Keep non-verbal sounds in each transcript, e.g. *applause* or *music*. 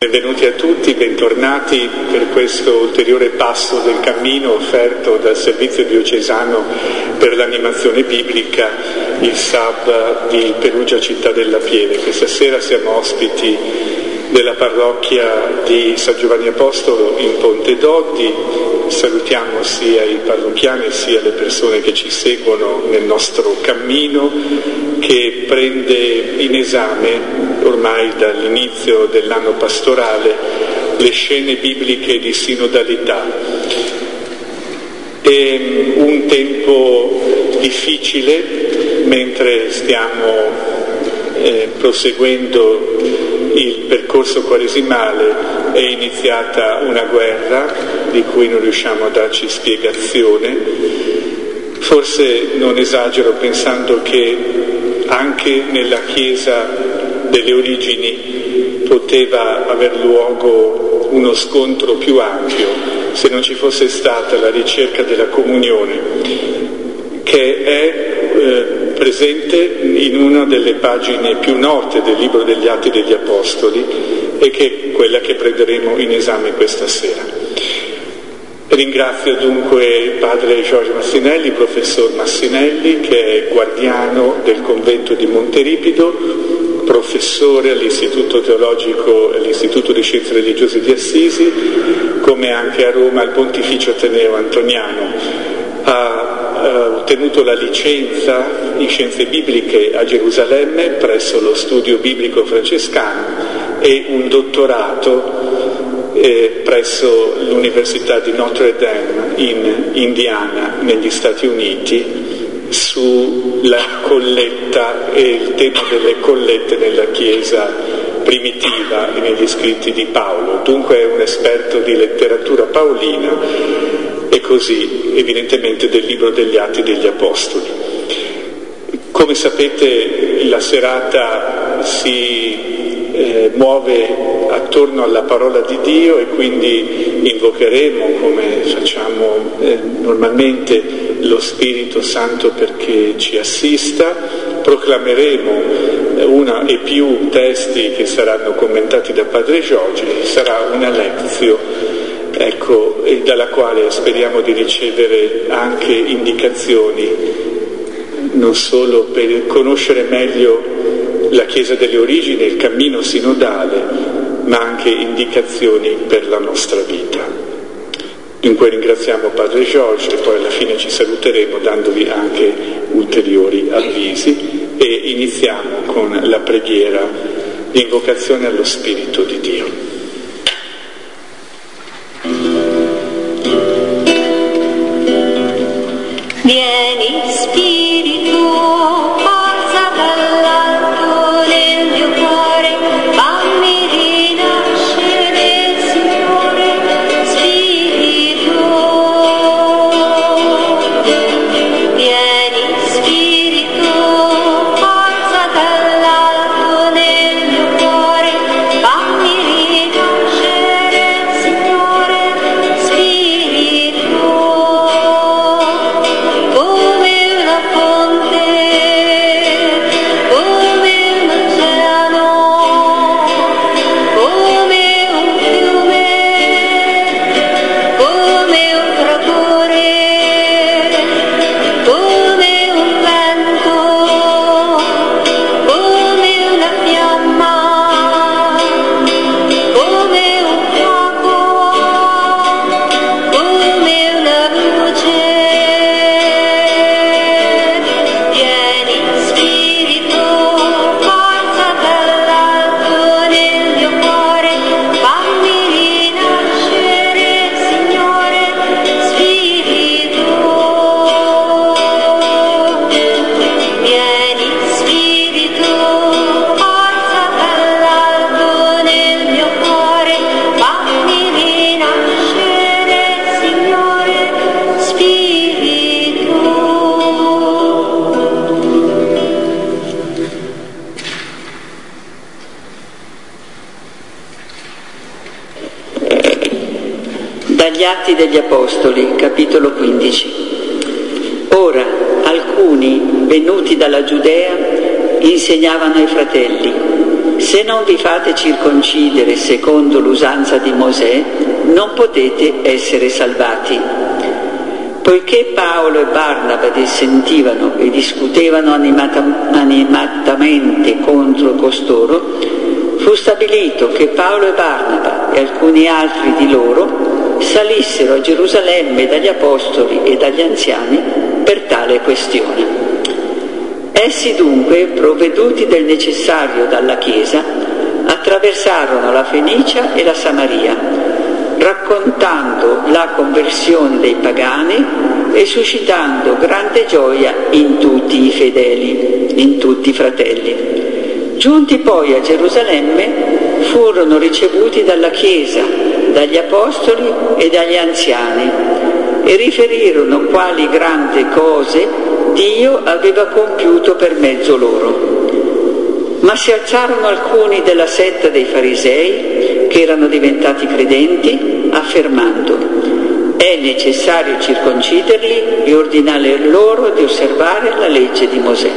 Benvenuti a tutti, bentornati per questo ulteriore passo del cammino offerto dal Servizio Diocesano per l'animazione biblica, il SAB di Perugia Città della Pieve. Questa sera siamo ospiti della parrocchia di San Giovanni Apostolo in Ponte Doddi. Salutiamo sia i parrocchiani sia le persone che ci seguono nel nostro cammino che prende in esame ormai dall'inizio dell'anno pastorale le scene bibliche di sinodalità. È un tempo difficile mentre stiamo eh, proseguendo il percorso quaresimale è iniziata una guerra di cui non riusciamo a darci spiegazione. Forse non esagero pensando che anche nella Chiesa delle origini poteva aver luogo uno scontro più ampio se non ci fosse stata la ricerca della comunione che è eh, presente in una delle pagine più note del libro degli Atti degli Apostoli e che è quella che prenderemo in esame questa sera. Ringrazio dunque padre Giorgio Massinelli, professor Massinelli, che è guardiano del convento di Monteripido, professore all'Istituto Teologico e all'Istituto di Scienze Religiose di Assisi, come anche a Roma al Pontificio Ateneo Antoniano. Ha eh, ottenuto la licenza in scienze bibliche a Gerusalemme presso lo studio biblico francescano e un dottorato eh, presso l'Università di Notre Dame in Indiana, negli Stati Uniti, sulla colletta e il tema delle collette nella Chiesa primitiva e negli scritti di Paolo. Dunque è un esperto di letteratura paolina e così evidentemente del libro degli Atti degli Apostoli. Come sapete la serata si eh, muove attorno alla parola di Dio e quindi invocheremo, come facciamo eh, normalmente, lo Spirito Santo perché ci assista, proclameremo eh, una e più testi che saranno commentati da Padre Giorgi, sarà una lezione ecco, dalla quale speriamo di ricevere anche indicazioni non solo per conoscere meglio la Chiesa delle origini, il cammino sinodale, ma anche indicazioni per la nostra vita. Dunque ringraziamo Padre Giorgio e poi alla fine ci saluteremo dandovi anche ulteriori avvisi e iniziamo con la preghiera di invocazione allo Spirito di Dio. Vieni Spirito Atti degli Apostoli, capitolo 15. Ora alcuni venuti dalla Giudea insegnavano ai fratelli, se non vi fate circoncidere secondo l'usanza di Mosè, non potete essere salvati. Poiché Paolo e Barnaba dissentivano e discutevano animata, animatamente contro costoro, fu stabilito che Paolo e Barnaba e alcuni altri di loro salissero a Gerusalemme dagli apostoli e dagli anziani per tale questione. Essi dunque, provveduti del necessario dalla Chiesa, attraversarono la Fenicia e la Samaria, raccontando la conversione dei pagani e suscitando grande gioia in tutti i fedeli, in tutti i fratelli. Giunti poi a Gerusalemme furono ricevuti dalla Chiesa, dagli Apostoli e dagli anziani e riferirono quali grandi cose Dio aveva compiuto per mezzo loro. Ma si alzarono alcuni della setta dei farisei, che erano diventati credenti, affermando è necessario circonciderli e ordinare loro di osservare la legge di Mosè.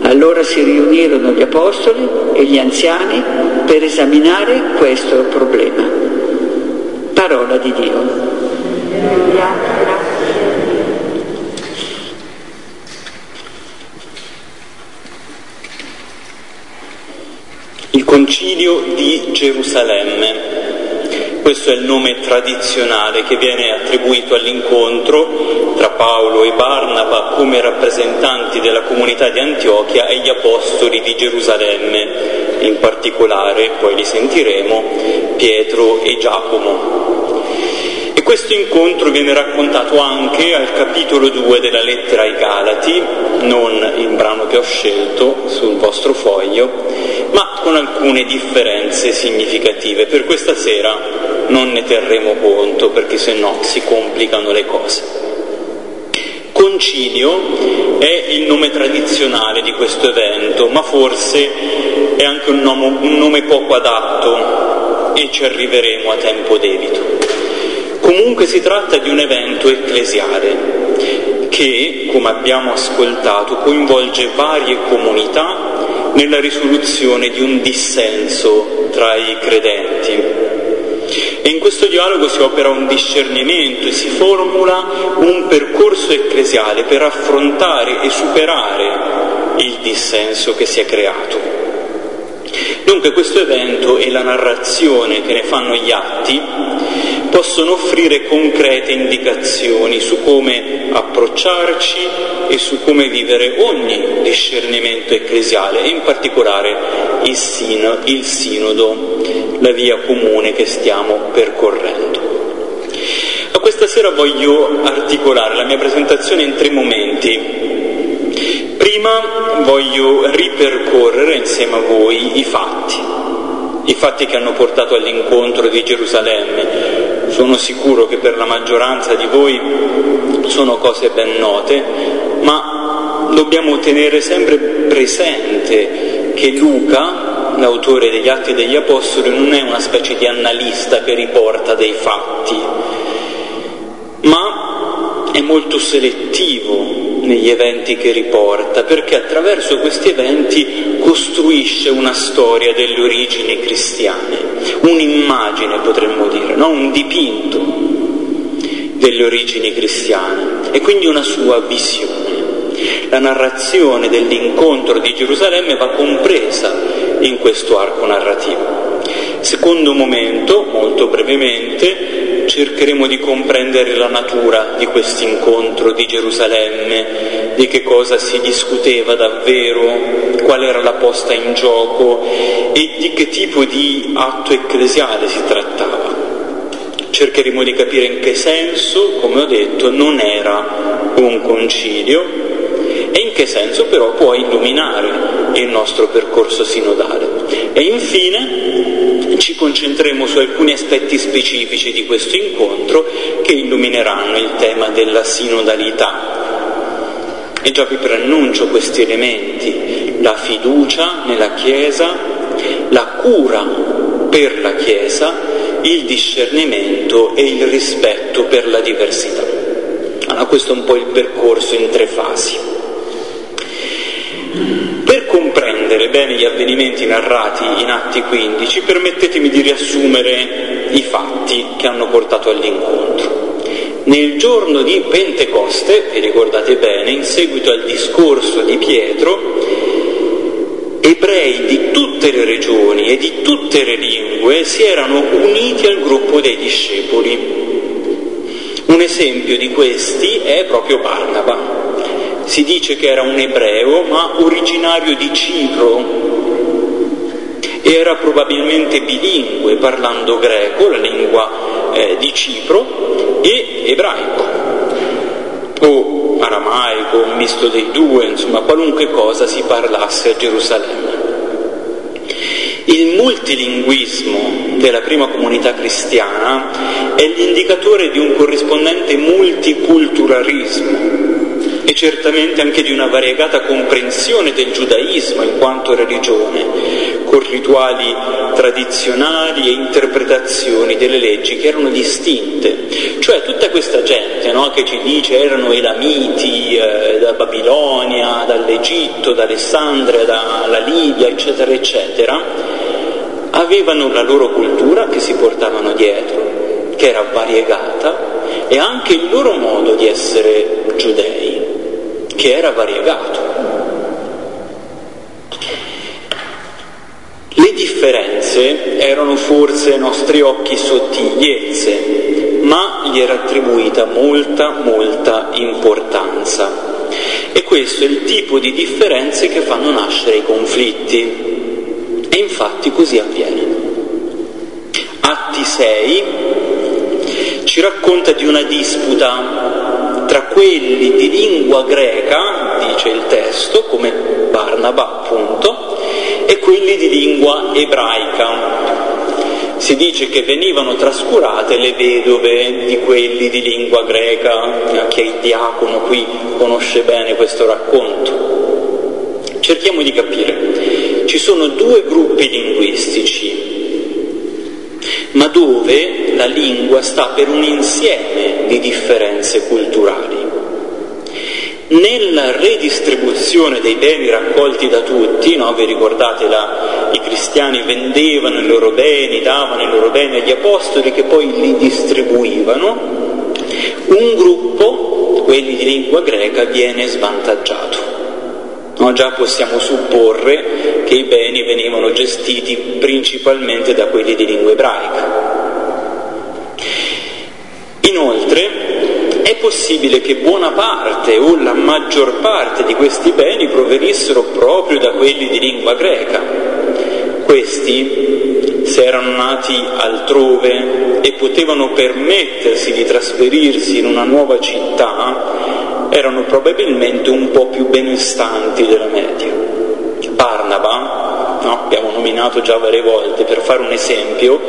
Allora si riunirono gli apostoli e gli anziani per esaminare questo problema. Parola di Dio. Il concilio di Gerusalemme. Questo è il nome tradizionale che viene attribuito all'incontro tra Paolo e Barnaba come rappresentanti della comunità di Antiochia e gli apostoli di Gerusalemme, in particolare, poi li sentiremo, Pietro e Giacomo. Questo incontro viene raccontato anche al capitolo 2 della lettera ai Galati, non il brano che ho scelto sul vostro foglio, ma con alcune differenze significative. Per questa sera non ne terremo conto perché se no si complicano le cose. Concilio è il nome tradizionale di questo evento, ma forse è anche un nome, un nome poco adatto e ci arriveremo a tempo debito. Comunque si tratta di un evento ecclesiale che, come abbiamo ascoltato, coinvolge varie comunità nella risoluzione di un dissenso tra i credenti e in questo dialogo si opera un discernimento e si formula un percorso ecclesiale per affrontare e superare il dissenso che si è creato. Dunque questo evento e la narrazione che ne fanno gli atti possono offrire concrete indicazioni su come approcciarci e su come vivere ogni discernimento ecclesiale e in particolare il, sino, il sinodo, la via comune che stiamo percorrendo. A questa sera voglio articolare la mia presentazione in tre momenti. Prima voglio ripercorrere insieme a voi i fatti, i fatti che hanno portato all'incontro di Gerusalemme. Sono sicuro che per la maggioranza di voi sono cose ben note, ma dobbiamo tenere sempre presente che Luca, l'autore degli Atti degli Apostoli, non è una specie di analista che riporta dei fatti, ma è molto selettivo negli eventi che riporta, perché attraverso questi eventi costruisce una storia delle origini cristiane, un'immagine potremmo dire, no? un dipinto delle origini cristiane e quindi una sua visione. La narrazione dell'incontro di Gerusalemme va compresa in questo arco narrativo. Secondo momento, molto brevemente, cercheremo di comprendere la natura di questo incontro di Gerusalemme, di che cosa si discuteva davvero, qual era la posta in gioco e di che tipo di atto ecclesiale si trattava. Cercheremo di capire in che senso, come ho detto, non era un concilio e in che senso però può illuminare il nostro percorso sinodale. E infine ci concentreremo su alcuni aspetti specifici di questo incontro che illumineranno il tema della sinodalità. E già vi preannuncio questi elementi, la fiducia nella Chiesa, la cura per la Chiesa, il discernimento e il rispetto per la diversità. Allora questo è un po' il percorso in tre fasi. Per comprendere bene gli avvenimenti narrati in Atti 15, permettetemi di riassumere i fatti che hanno portato all'incontro. Nel giorno di Pentecoste, vi ricordate bene, in seguito al discorso di Pietro, ebrei di tutte le regioni e di tutte le lingue si erano uniti al gruppo dei discepoli. Un esempio di questi è proprio Barnaba. Si dice che era un ebreo, ma originario di Cipro. Era probabilmente bilingue, parlando greco, la lingua eh, di Cipro, e ebraico, o aramaico, un misto dei due, insomma qualunque cosa si parlasse a Gerusalemme. Il multilinguismo della prima comunità cristiana è l'indicatore di un corrispondente multiculturalismo e certamente anche di una variegata comprensione del giudaismo in quanto religione, con rituali tradizionali e interpretazioni delle leggi che erano distinte. Cioè tutta questa gente no, che ci dice erano elamiti eh, da Babilonia, dall'Egitto, da Alessandria, dalla Libia, eccetera, eccetera, avevano la loro cultura che si portavano dietro, che era variegata, e anche il loro modo di essere giudei che era variegato. Le differenze erano forse ai nostri occhi sottigliezze, ma gli era attribuita molta, molta importanza. E questo è il tipo di differenze che fanno nascere i conflitti. E infatti così avviene. Atti 6 ci racconta di una disputa tra quelli di lingua greca, dice il testo, come Barnaba appunto, e quelli di lingua ebraica. Si dice che venivano trascurate le vedove di quelli di lingua greca, è il diacono qui conosce bene questo racconto. Cerchiamo di capire. Ci sono due gruppi linguistici, ma dove la lingua sta per un insieme di differenze culturali. Nella redistribuzione dei beni raccolti da tutti, no? vi ricordate la, i cristiani vendevano i loro beni, davano i loro beni agli apostoli che poi li distribuivano, un gruppo, quelli di lingua greca, viene svantaggiato. No? Già possiamo supporre che i beni venivano gestiti principalmente da quelli di lingua ebraica. Inoltre è possibile che buona parte o la maggior parte di questi beni provenissero proprio da quelli di lingua greca. Questi, se erano nati altrove e potevano permettersi di trasferirsi in una nuova città, erano probabilmente un po' più benestanti della media. Barnaba, no, abbiamo nominato già varie volte per fare un esempio,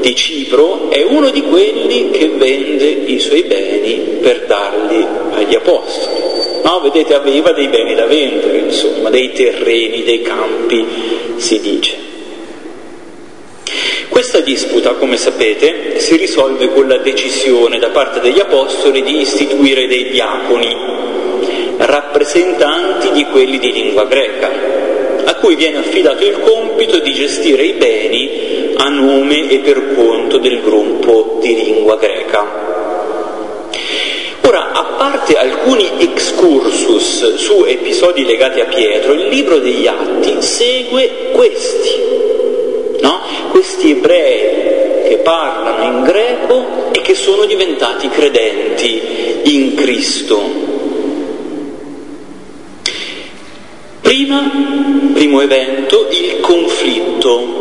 di Cipro è uno di quelli che vende i suoi beni per darli agli apostoli. No, vedete, aveva dei beni da vendere, insomma, dei terreni, dei campi, si dice. Questa disputa, come sapete, si risolve con la decisione da parte degli apostoli di istituire dei diaconi, rappresentanti di quelli di lingua greca, a cui viene affidato il compito di gestire i beni a nome e per conto del gruppo di lingua greca. Ora, a parte alcuni excursus su episodi legati a Pietro, il libro degli Atti segue questi, no? questi ebrei che parlano in greco e che sono diventati credenti in Cristo. Prima, primo evento, il conflitto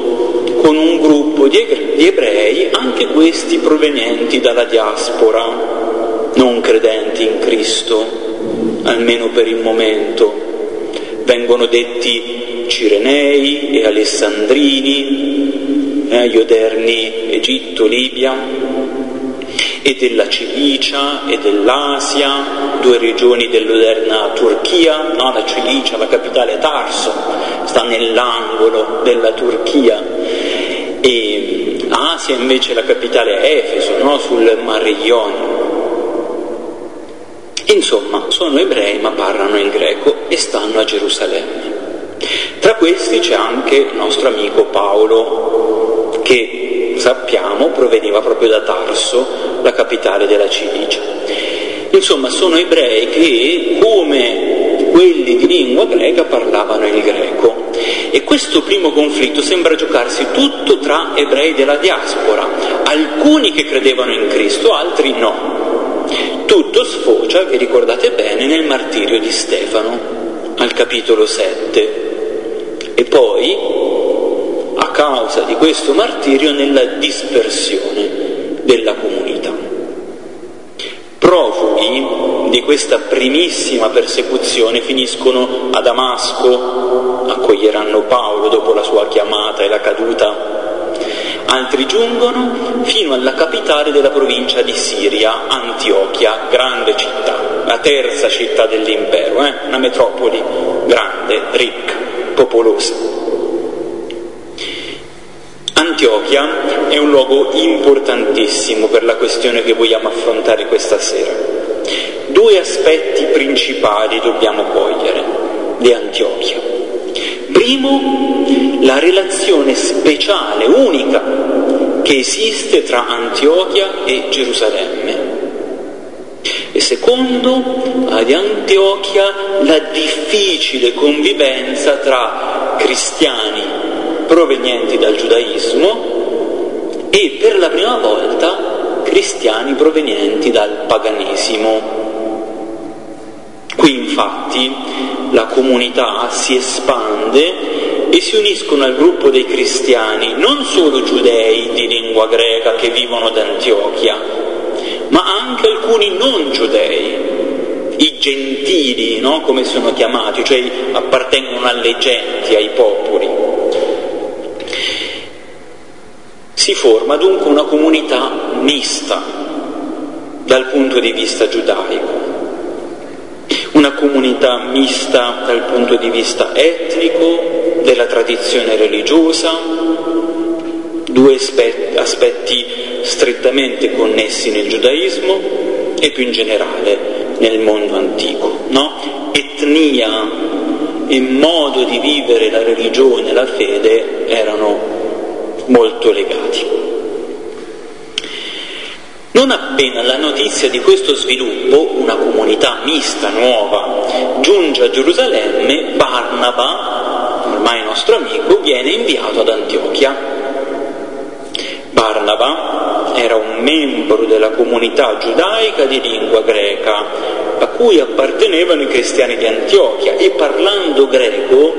con un gruppo di ebrei, anche questi provenienti dalla diaspora, non credenti in Cristo, almeno per il momento. Vengono detti Cirenei e Alessandrini, eh, gli odierni Egitto, Libia, e della Cilicia e dell'Asia, due regioni dell'oderna Turchia, no, la Cilicia, la capitale Tarso, sta nell'angolo della Turchia, e Asia invece la capitale Efeso, no? sul Mar Ionio. Insomma, sono ebrei ma parlano in greco e stanno a Gerusalemme. Tra questi c'è anche il nostro amico Paolo, che sappiamo proveniva proprio da Tarso, la capitale della Cilicia. Insomma, sono ebrei che, come quelli di lingua greca, parlavano il greco. E questo primo conflitto sembra giocarsi tutto tra ebrei della diaspora, alcuni che credevano in Cristo, altri no. Tutto sfocia, vi ricordate bene, nel martirio di Stefano, al capitolo 7. E poi, a causa di questo martirio, nella dispersione della comunità. Profughi di questa primissima persecuzione finiscono a Damasco, accoglieranno Paolo dopo la sua chiamata e la caduta altri giungono fino alla capitale della provincia di Siria, Antiochia, grande città, la terza città dell'impero, eh? una metropoli grande, ricca, popolosa. Antiochia è un luogo importantissimo per la questione che vogliamo affrontare questa sera. Due aspetti principali dobbiamo cogliere di Antiochia. Primo, la relazione speciale, unica, che esiste tra Antiochia e Gerusalemme. Secondo, ad Antiochia la difficile convivenza tra cristiani provenienti dal giudaismo e per la prima volta cristiani provenienti dal paganesimo. Qui infatti la comunità si espande e si uniscono al gruppo dei cristiani non solo giudei di lingua greca che vivono ad Antiochia, anche alcuni non giudei, i gentili, no? come sono chiamati, cioè appartengono alle genti, ai popoli. Si forma dunque una comunità mista dal punto di vista giudaico una comunità mista dal punto di vista etnico, della tradizione religiosa, due aspetti strettamente connessi nel giudaismo e più in generale nel mondo antico. No? Etnia e modo di vivere la religione la fede erano molto legati. Non appena la notizia di questo sviluppo, una comunità mista, nuova, giunge a Gerusalemme, Barnaba, ormai nostro amico, viene inviato ad Antiochia. Barnaba era un membro della comunità giudaica di lingua greca, a cui appartenevano i cristiani di Antiochia e parlando greco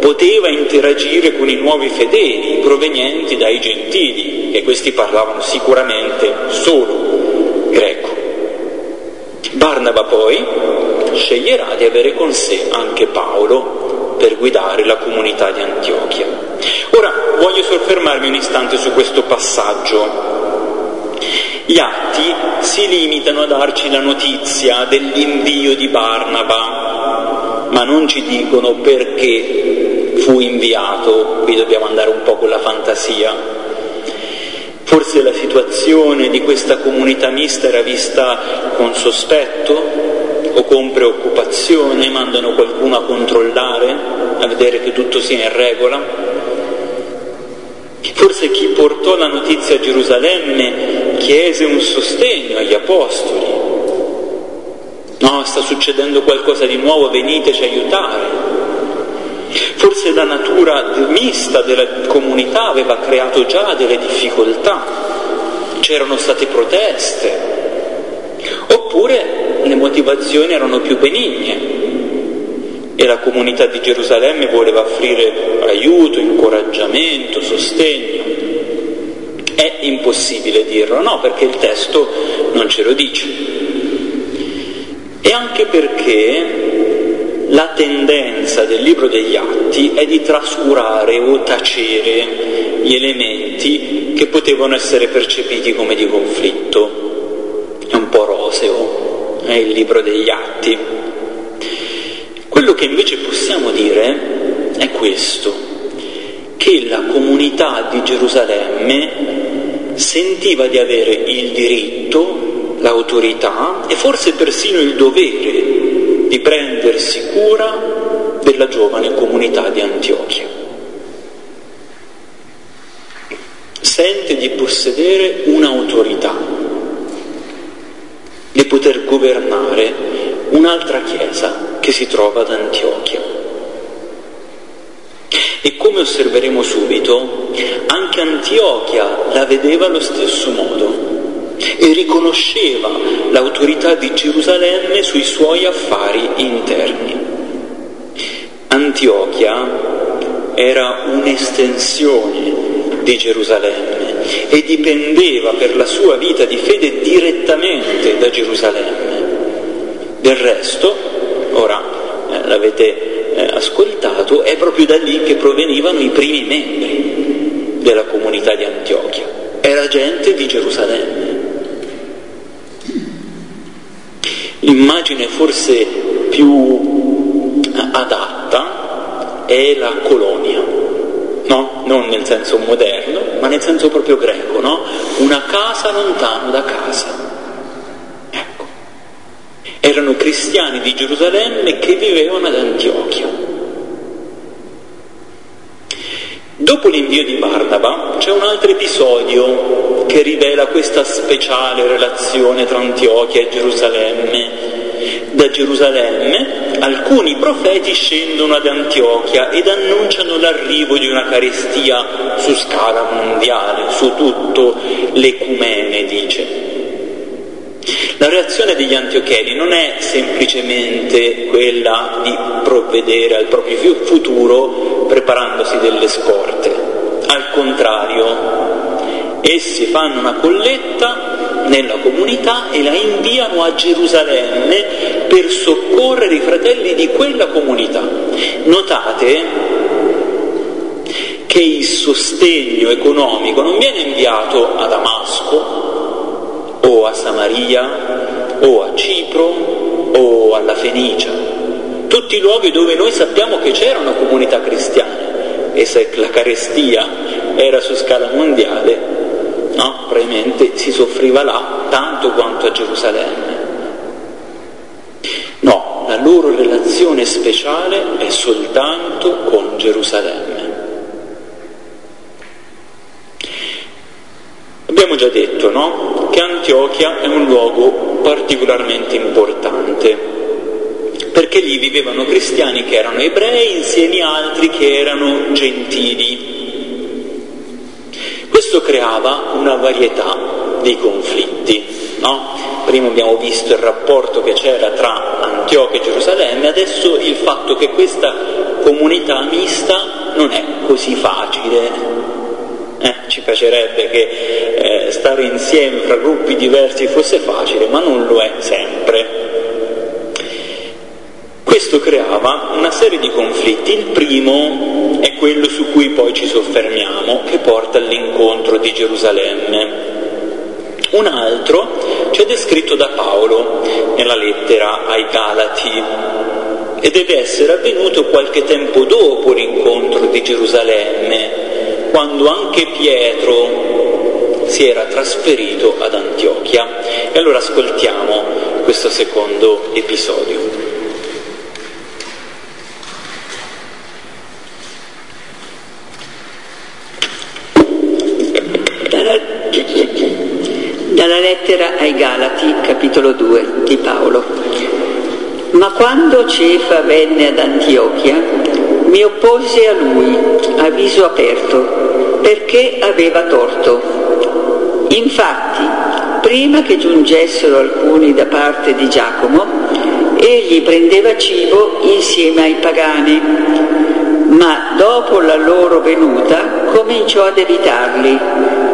poteva interagire con i nuovi fedeli provenienti dai gentili, e questi parlavano sicuramente solo greco. Barnaba poi sceglierà di avere con sé anche Paolo per guidare la comunità di Antiochia. Ora voglio soffermarmi un istante su questo passaggio. Gli atti si limitano a darci la notizia dell'invio di Barnaba, ma non ci dicono perché fu inviato, qui dobbiamo andare un po' con la fantasia. Forse la situazione di questa comunità mista era vista con sospetto o con preoccupazione, mandano qualcuno a controllare, a vedere che tutto sia in regola. Forse chi portò la notizia a Gerusalemme chiese un sostegno agli apostoli. No, sta succedendo qualcosa di nuovo, veniteci aiutare. Forse la natura mista della comunità aveva creato già delle difficoltà, c'erano state proteste, oppure le motivazioni erano più benigne e la comunità di Gerusalemme voleva offrire aiuto, incoraggiamento, sostegno. È impossibile dirlo, no, perché il testo non ce lo dice. E anche perché la tendenza del libro degli atti è di trascurare o tacere gli elementi che potevano essere percepiti come di conflitto. È un po' roseo, è il libro degli atti. Quello che invece possiamo dire è questo, che la comunità di Gerusalemme sentiva di avere il diritto, l'autorità e forse persino il dovere di prendersi cura della giovane comunità di Antiochia. Sente di possedere un'autorità, di poter governare un'altra chiesa che si trova ad Antiochia. E come osserveremo subito, anche Antiochia la vedeva allo stesso modo e riconosceva l'autorità di Gerusalemme sui suoi affari interni. Antiochia era un'estensione di Gerusalemme e dipendeva per la sua vita di fede direttamente da Gerusalemme. Del resto, ora eh, l'avete eh, ascoltato, è proprio da lì che provenivano i primi membri della comunità di Antiochia. Era gente di Gerusalemme. L'immagine forse più adatta è la colonia, no? Non nel senso moderno, ma nel senso proprio greco, no? Una casa lontano da casa. Erano cristiani di Gerusalemme che vivevano ad Antiochia. Dopo l'invio di Barnaba c'è un altro episodio che rivela questa speciale relazione tra Antiochia e Gerusalemme. Da Gerusalemme alcuni profeti scendono ad Antiochia ed annunciano l'arrivo di una carestia su scala mondiale, su tutto l'ecumene, dice. La reazione degli antiocheni non è semplicemente quella di provvedere al proprio futuro preparandosi delle scorte, al contrario, essi fanno una colletta nella comunità e la inviano a Gerusalemme per soccorrere i fratelli di quella comunità. Notate che il sostegno economico non viene inviato a Damasco, a Samaria o a Cipro o alla Fenicia, tutti i luoghi dove noi sappiamo che c'era una comunità cristiana e se la carestia era su scala mondiale, no, probabilmente si soffriva là tanto quanto a Gerusalemme. No, la loro relazione speciale è soltanto con Gerusalemme. Abbiamo già detto, no? Che Antiochia è un luogo particolarmente importante, perché lì vivevano cristiani che erano ebrei insieme a altri che erano gentili. Questo creava una varietà di conflitti, no? Prima abbiamo visto il rapporto che c'era tra Antiochia e Gerusalemme, adesso il fatto che questa comunità mista non è così facile eh, ci piacerebbe che eh, stare insieme fra gruppi diversi fosse facile, ma non lo è sempre. Questo creava una serie di conflitti. Il primo è quello su cui poi ci soffermiamo, che porta all'incontro di Gerusalemme. Un altro c'è descritto da Paolo nella lettera ai Galati e deve essere avvenuto qualche tempo dopo l'incontro di Gerusalemme, quando anche Pietro si era trasferito ad Antiochia. E allora ascoltiamo questo secondo episodio. Dalla lettera ai Galati, capitolo 2 di Paolo. Ma quando Cefa venne ad Antiochia, mi opposi a lui a viso aperto perché aveva torto. Infatti, prima che giungessero alcuni da parte di Giacomo, egli prendeva cibo insieme ai pagani, ma dopo la loro venuta cominciò ad evitarli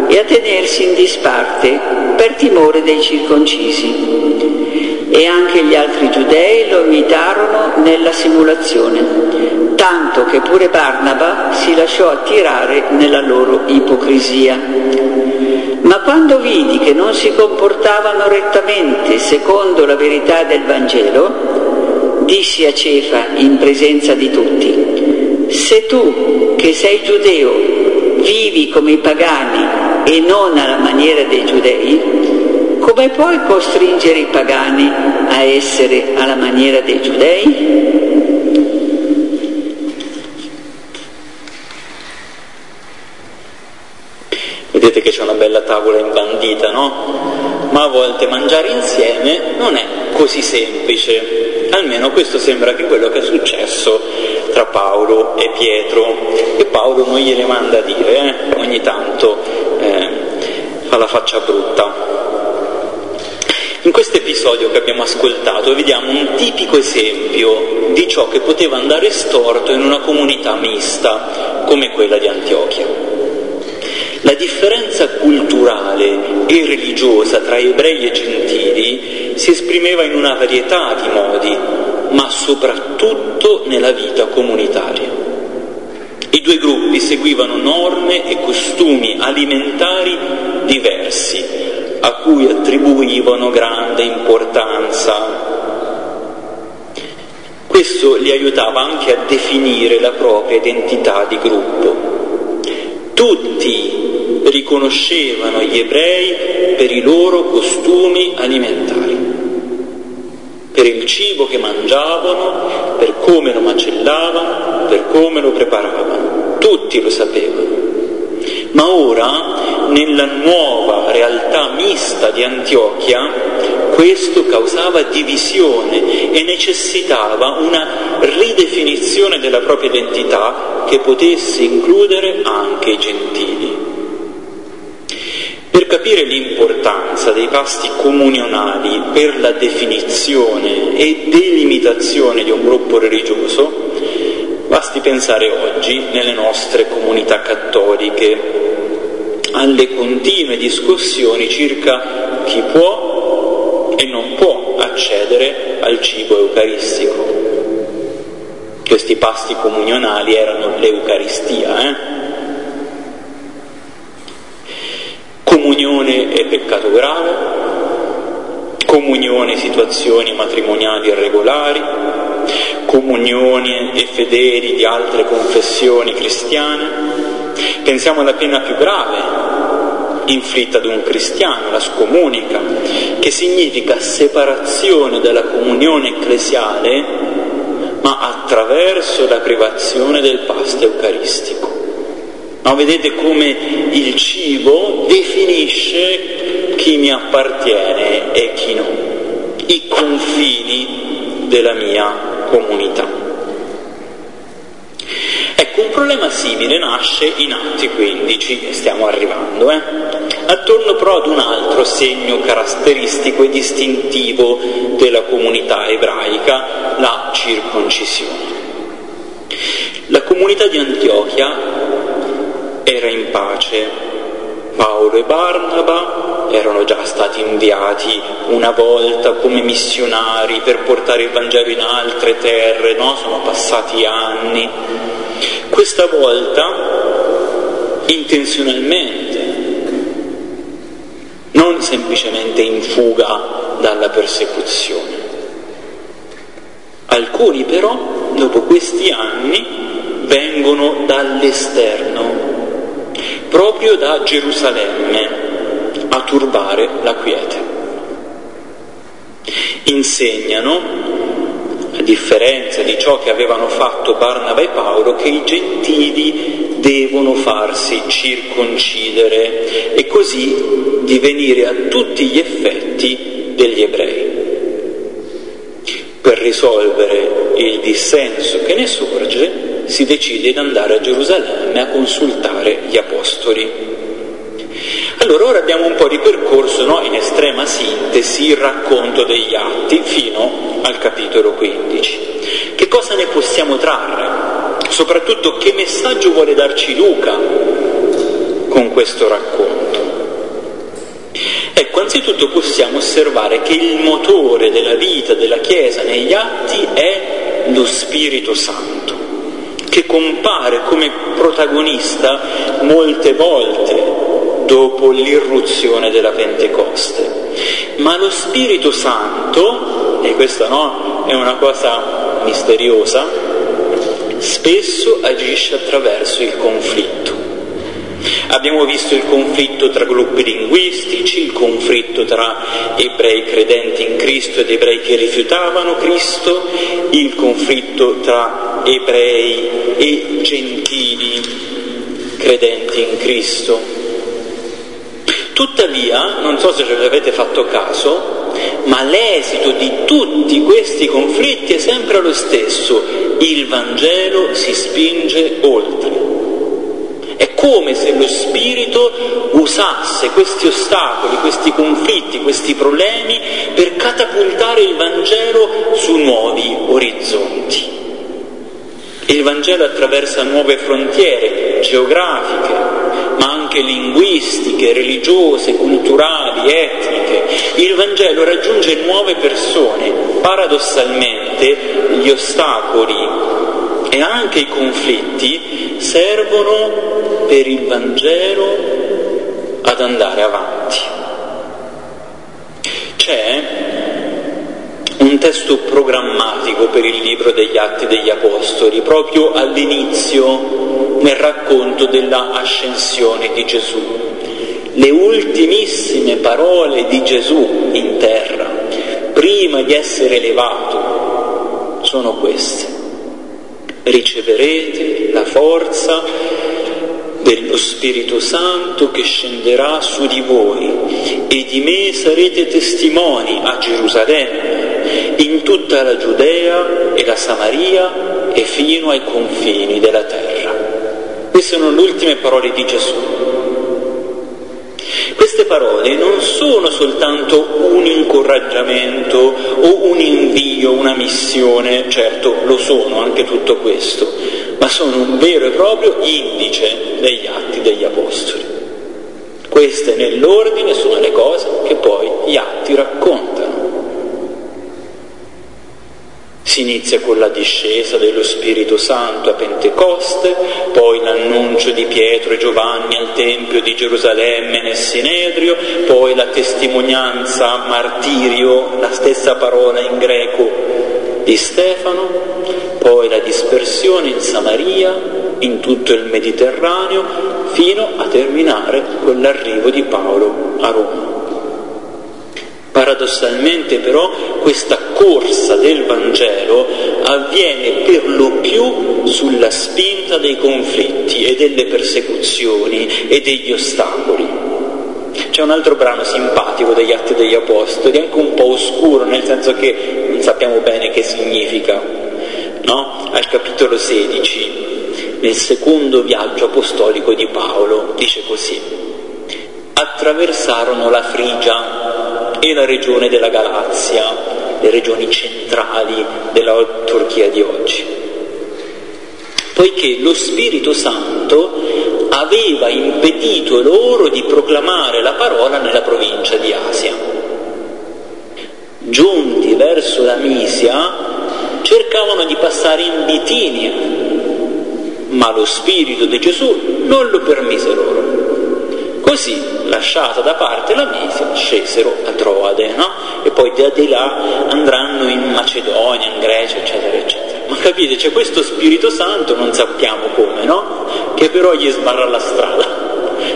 e a tenersi in disparte per timore dei circoncisi. E anche gli altri giudei lo imitarono nella simulazione tanto che pure Barnaba si lasciò attirare nella loro ipocrisia. Ma quando vidi che non si comportavano rettamente secondo la verità del Vangelo, dissi a Cefa in presenza di tutti, se tu che sei giudeo vivi come i pagani e non alla maniera dei giudei, come puoi costringere i pagani a essere alla maniera dei giudei? Vedete che c'è una bella tavola imbandita, no? Ma a volte mangiare insieme non è così semplice. Almeno questo sembra che quello che è successo tra Paolo e Pietro. E Paolo non gliele manda a dire, eh? ogni tanto eh, fa la faccia brutta. In questo episodio che abbiamo ascoltato vediamo un tipico esempio di ciò che poteva andare storto in una comunità mista come quella di Antiochia. La differenza culturale e religiosa tra ebrei e gentili si esprimeva in una varietà di modi, ma soprattutto nella vita comunitaria. I due gruppi seguivano norme e costumi alimentari diversi, a cui attribuivano grande importanza. Questo li aiutava anche a definire la propria identità di gruppo. Tutti riconoscevano gli ebrei per i loro costumi alimentari, per il cibo che mangiavano, per come lo macellavano, per come lo preparavano. Tutti lo sapevano. Ma ora, nella nuova realtà mista di Antiochia, questo causava divisione e necessitava una ridefinizione della propria identità che potesse includere anche i gentili. Per capire l'importanza dei pasti comunionali per la definizione e delimitazione di un gruppo religioso, basti pensare oggi nelle nostre comunità cattoliche alle continue discussioni circa chi può e non può accedere al cibo eucaristico. Questi pasti comunionali erano l'Eucaristia, eh? Comunione è peccato grave, comunione situazioni matrimoniali irregolari, comunione e fedeli di altre confessioni cristiane. Pensiamo alla pena più grave inflitta ad un cristiano, la scomunica, che significa separazione dalla comunione ecclesiale, ma attraverso la privazione del pasto eucaristico. No, vedete come il cibo definisce chi mi appartiene e chi no, i confini della mia comunità. Ecco, un problema simile nasce in Atti 15, e stiamo arrivando, eh? attorno però ad un altro segno caratteristico e distintivo della comunità ebraica, la circoncisione. La comunità di Antiochia era in pace. Paolo e Barnaba erano già stati inviati una volta come missionari per portare il Vangelo in altre terre, no? sono passati anni. Questa volta intenzionalmente, non semplicemente in fuga dalla persecuzione. Alcuni però, dopo questi anni, vengono dall'esterno proprio da Gerusalemme a turbare la quiete. Insegnano, a differenza di ciò che avevano fatto Barnaba e Paolo, che i gentili devono farsi circoncidere e così divenire a tutti gli effetti degli ebrei. Per risolvere il dissenso che ne sorge, si decide di andare a Gerusalemme a consultare gli apostoli. Allora ora abbiamo un po' ripercorso no, in estrema sintesi il racconto degli atti fino al capitolo 15. Che cosa ne possiamo trarre? Soprattutto che messaggio vuole darci Luca con questo racconto? Ecco, anzitutto possiamo osservare che il motore della vita della Chiesa negli atti è lo Spirito Santo che compare come protagonista molte volte dopo l'irruzione della Pentecoste. Ma lo Spirito Santo, e questa no, è una cosa misteriosa, spesso agisce attraverso il conflitto. Abbiamo visto il conflitto tra gruppi linguistici, il conflitto tra ebrei credenti in Cristo ed ebrei che rifiutavano Cristo, il conflitto tra ebrei e gentili credenti in Cristo. Tuttavia, non so se ce l'avete fatto caso, ma l'esito di tutti questi conflitti è sempre lo stesso. Il Vangelo si spinge oltre. È come se lo Spirito usasse questi ostacoli, questi conflitti, questi problemi per catapultare il Vangelo su nuovi orizzonti. Il Vangelo attraversa nuove frontiere geografiche, ma anche linguistiche, religiose, culturali, etniche. Il Vangelo raggiunge nuove persone. Paradossalmente gli ostacoli e anche i conflitti servono per il Vangelo ad andare avanti. C'è un testo programmatico per il libro degli Atti degli Apostoli, proprio all'inizio nel racconto della ascensione di Gesù. Le ultimissime parole di Gesù in terra, prima di essere elevato, sono queste. Riceverete la forza dello Spirito Santo che scenderà su di voi e di me sarete testimoni a Gerusalemme, in tutta la Giudea e la Samaria e fino ai confini della terra. Queste sono le ultime parole di Gesù. Queste parole non sono soltanto un incoraggiamento o un invio, una missione, certo lo sono anche tutto questo, ma sono un vero e proprio indice degli atti degli Apostoli. Queste nell'ordine sono le cose che poi gli atti raccontano. Si inizia con la discesa dello Spirito Santo a Pentecoste, poi l'annuncio di Pietro e Giovanni al Tempio di Gerusalemme nel Sinedrio, poi la testimonianza, martirio, la stessa parola in greco di Stefano, poi la dispersione in Samaria, in tutto il Mediterraneo, fino a terminare con l'arrivo di Paolo a Roma. Paradossalmente però questa corsa del Vangelo avviene per lo più sulla spinta dei conflitti e delle persecuzioni e degli ostacoli. C'è un altro brano simpatico degli Atti degli Apostoli, anche un po' oscuro, nel senso che non sappiamo bene che significa, no? Al capitolo 16, nel secondo viaggio apostolico di Paolo, dice così, attraversarono la Frigia e la regione della Galazia, le regioni centrali della Turchia di oggi. Poiché lo Spirito Santo aveva impedito loro di proclamare la parola nella provincia di Asia. Giunti verso la Misia, cercavano di passare in Bitinia, ma lo Spirito di Gesù non lo permise loro. Così, lasciata da parte la Misia, scesero a Troade, no? E poi da di là andranno in Macedonia, in Grecia, eccetera, eccetera. Ma capite, c'è questo Spirito Santo, non sappiamo come, no? Che però gli sbarra la strada.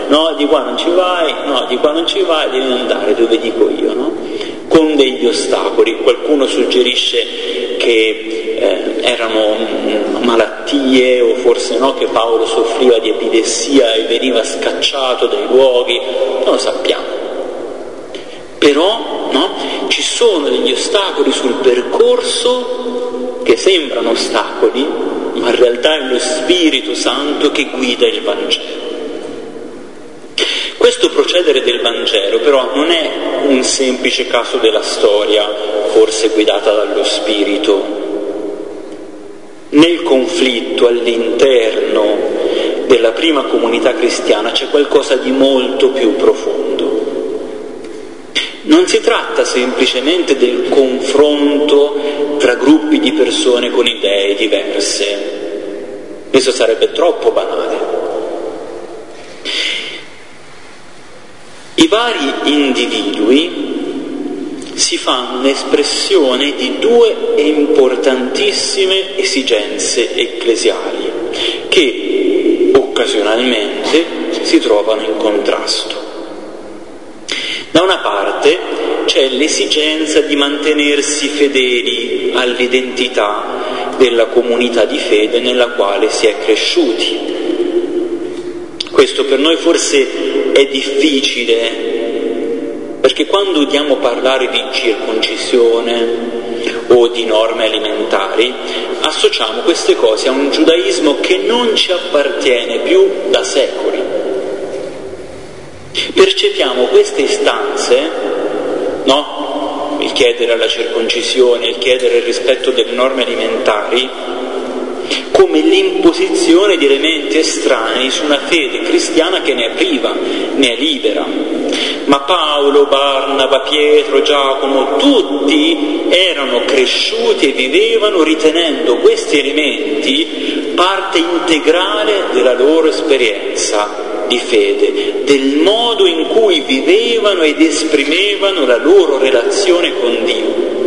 No, di qua non ci vai, no, di qua non ci vai, devi andare dove dico io, no? Con degli ostacoli. Qualcuno suggerisce che eh, erano mm, malattie o forse no, che Paolo soffriva di epidessia e veniva scacciato dai luoghi, non lo sappiamo. Però no, ci sono degli ostacoli sul percorso che sembrano ostacoli, ma in realtà è lo Spirito Santo che guida il Vangelo. Questo procedere del Vangelo però non è un semplice caso della storia, forse guidata dallo Spirito. Nel conflitto all'interno della prima comunità cristiana c'è qualcosa di molto più profondo. Non si tratta semplicemente del confronto tra gruppi di persone con idee diverse, questo sarebbe troppo banale. I vari individui si fanno espressione di due importantissime esigenze ecclesiali che occasionalmente si trovano in contrasto. Da una parte c'è l'esigenza di mantenersi fedeli all'identità della comunità di fede nella quale si è cresciuti. Questo per noi forse è difficile perché quando udiamo parlare di circoncisione o di norme alimentari, associamo queste cose a un giudaismo che non ci appartiene più da secoli. Percepiamo queste istanze, no? Il chiedere la circoncisione, il chiedere il rispetto delle norme alimentari, come l'imposizione di elementi estranei su una fede cristiana che ne è priva, ne è libera. Ma Paolo, Barnaba, Pietro, Giacomo, tutti erano cresciuti e vivevano ritenendo questi elementi parte integrale della loro esperienza di fede, del modo in cui vivevano ed esprimevano la loro relazione con Dio.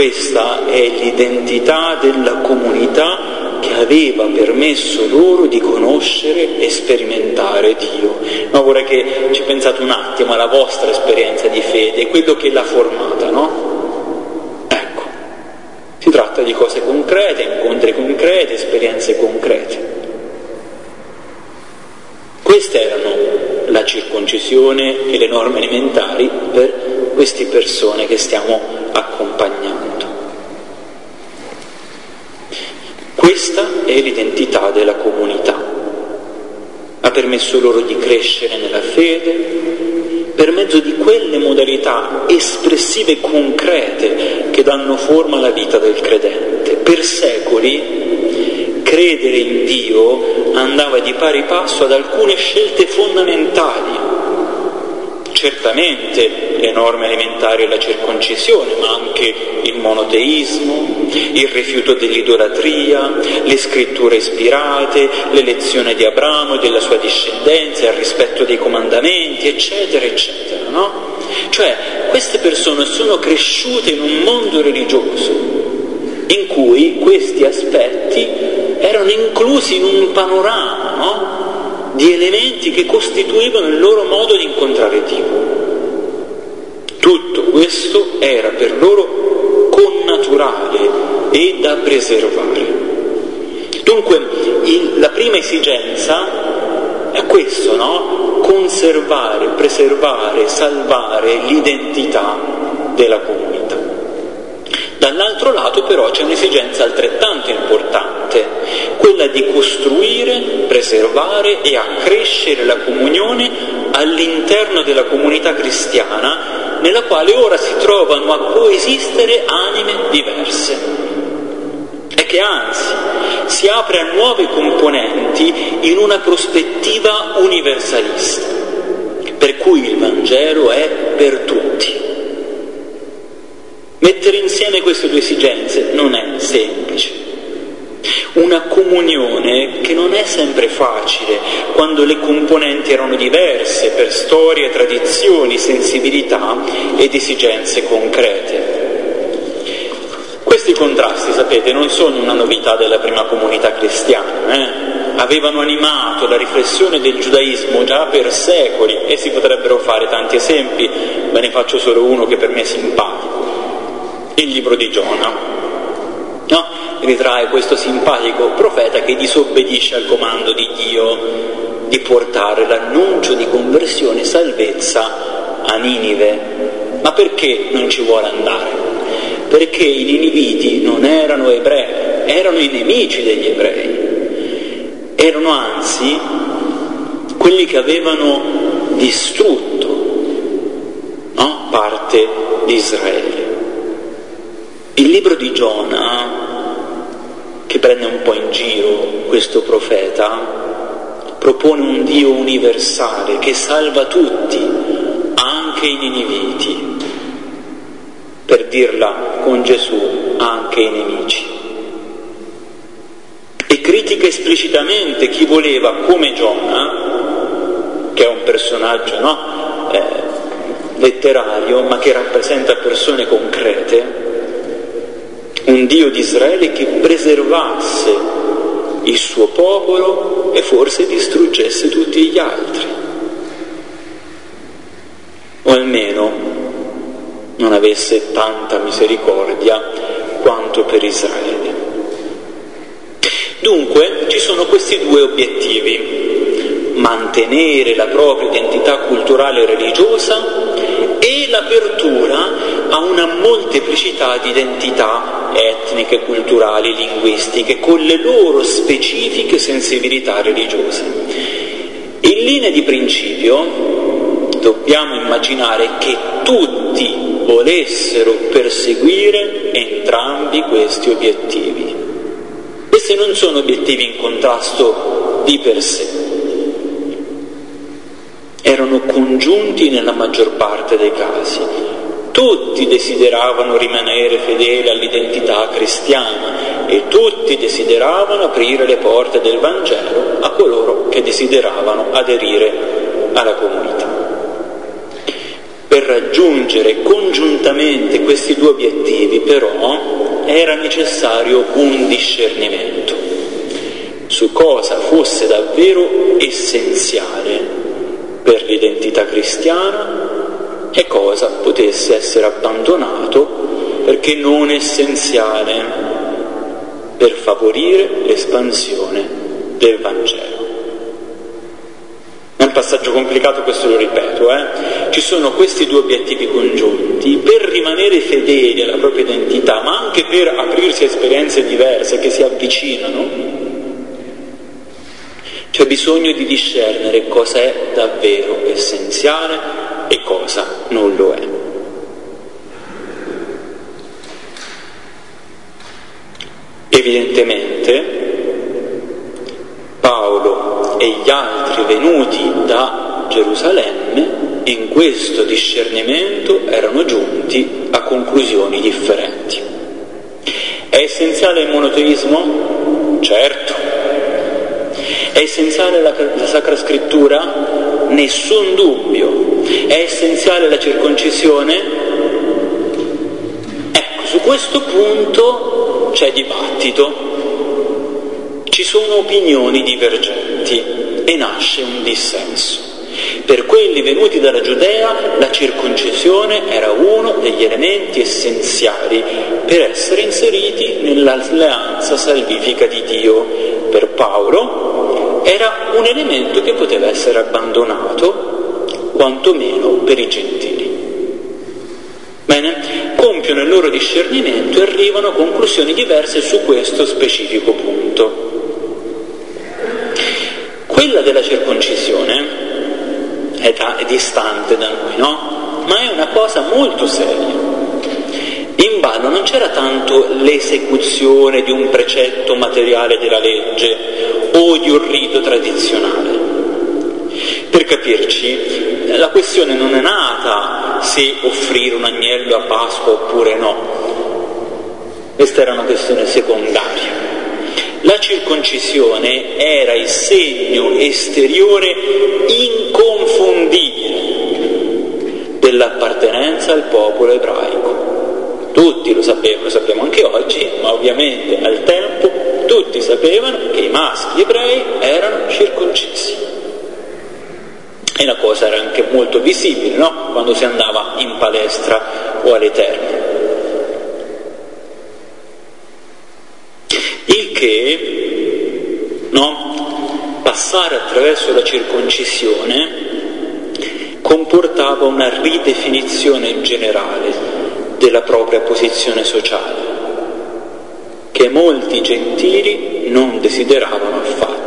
Questa è l'identità della comunità che aveva permesso loro di conoscere e sperimentare Dio. Ma vorrei che ci pensate un attimo alla vostra esperienza di fede, quello che l'ha formata, no? Ecco, si tratta di cose concrete, incontri concreti, esperienze concrete. Queste erano la circoncisione e le norme alimentari per queste persone che stiamo accompagnando. Questa è l'identità della comunità. Ha permesso loro di crescere nella fede per mezzo di quelle modalità espressive e concrete che danno forma alla vita del credente. Per secoli credere in Dio andava di pari passo ad alcune scelte fondamentali certamente le norme alimentari e la circoncisione, ma anche il monoteismo, il rifiuto dell'idolatria, le scritture ispirate, l'elezione di Abramo e della sua discendenza, il rispetto dei comandamenti, eccetera, eccetera. No? Cioè, queste persone sono cresciute in un mondo religioso in cui questi aspetti erano inclusi in un panorama, no? Di elementi che costituivano il loro modo di incontrare Dio. Tutto questo era per loro connaturale e da preservare. Dunque il, la prima esigenza è questo, no? Conservare, preservare, salvare l'identità della comunità. Dall'altro lato però c'è un'esigenza altrettanto importante, quella di costruire, preservare e accrescere la comunione all'interno della comunità cristiana nella quale ora si trovano a coesistere anime diverse. E che anzi si apre a nuove componenti in una prospettiva universalista, per cui il Vangelo è per tutti Mettere insieme queste due esigenze non è semplice. Una comunione che non è sempre facile quando le componenti erano diverse per storie, tradizioni, sensibilità ed esigenze concrete. Questi contrasti, sapete, non sono una novità della prima comunità cristiana, eh? avevano animato la riflessione del giudaismo già per secoli e si potrebbero fare tanti esempi, ve ne faccio solo uno che per me è simpatico il libro di Giona. No? Ritrae questo simpatico profeta che disobbedisce al comando di Dio di portare l'annuncio di conversione e salvezza a Ninive. Ma perché non ci vuole andare? Perché i niniviti non erano ebrei, erano i nemici degli ebrei. Erano anzi quelli che avevano distrutto no? parte di Israele. Il libro di Giona, che prende un po' in giro questo profeta, propone un Dio universale che salva tutti, anche i niniviti, per dirla con Gesù, anche i nemici. E critica esplicitamente chi voleva, come Giona, che è un personaggio no? eh, letterario, ma che rappresenta persone concrete, un Dio di Israele che preservasse il suo popolo e forse distruggesse tutti gli altri. O almeno non avesse tanta misericordia quanto per Israele. Dunque ci sono questi due obiettivi, mantenere la propria identità culturale e religiosa e l'apertura a una molteplicità di identità etniche, culturali, linguistiche, con le loro specifiche sensibilità religiose. In linea di principio dobbiamo immaginare che tutti volessero perseguire entrambi questi obiettivi. Questi non sono obiettivi in contrasto di per sé, erano congiunti nella maggior parte dei casi. Tutti desideravano rimanere fedeli all'identità cristiana e tutti desideravano aprire le porte del Vangelo a coloro che desideravano aderire alla comunità. Per raggiungere congiuntamente questi due obiettivi però era necessario un discernimento su cosa fosse davvero essenziale per l'identità cristiana e cosa potesse essere abbandonato perché non essenziale per favorire l'espansione del Vangelo. È un passaggio complicato, questo lo ripeto, eh? ci sono questi due obiettivi congiunti per rimanere fedeli alla propria identità, ma anche per aprirsi a esperienze diverse che si avvicinano c'è bisogno di discernere cosa è davvero essenziale e cosa non lo è. Evidentemente Paolo e gli altri venuti da Gerusalemme in questo discernimento erano giunti a conclusioni differenti. È essenziale il monoteismo? Certo, è essenziale la, Sacra Scrittura? Nessun dubbio. È essenziale la circoncisione? Ecco, su questo punto c'è dibattito, ci sono opinioni divergenti e nasce un dissenso. Per quelli venuti dalla Giudea la circoncisione era uno degli elementi essenziali per essere inseriti nell'alleanza salvifica di Dio. Per Paolo era un elemento che poteva essere abbandonato, quantomeno per i gentili. Bene, compiono il loro discernimento e arrivano a conclusioni diverse su questo specifico punto. Quella della circoncisione è, da, è distante da noi, no? Ma è una cosa molto seria. In ballo non c'era tanto l'esecuzione di un precetto materiale della legge o di un rito tradizionale. Per capirci, la questione non è nata se offrire un agnello a Pasqua oppure no. Questa era una questione secondaria. La circoncisione era il segno esteriore inconfondibile dell'appartenenza al popolo ebraico. Tutti lo sapevano, lo sappiamo anche oggi, ma ovviamente al tempo tutti sapevano che i maschi ebrei erano circoncisi. E la cosa era anche molto visibile, no? Quando si andava in palestra o alle terme. che no, passare attraverso la circoncisione comportava una ridefinizione generale della propria posizione sociale, che molti gentili non desideravano affatto.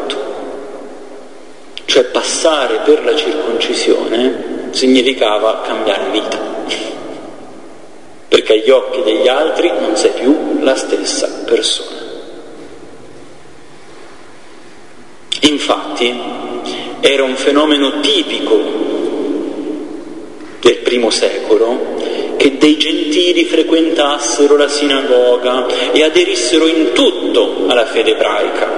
Cioè passare per la circoncisione significava cambiare vita, *laughs* perché agli occhi degli altri non sei più la stessa persona. Infatti era un fenomeno tipico del primo secolo che dei gentili frequentassero la sinagoga e aderissero in tutto alla fede ebraica,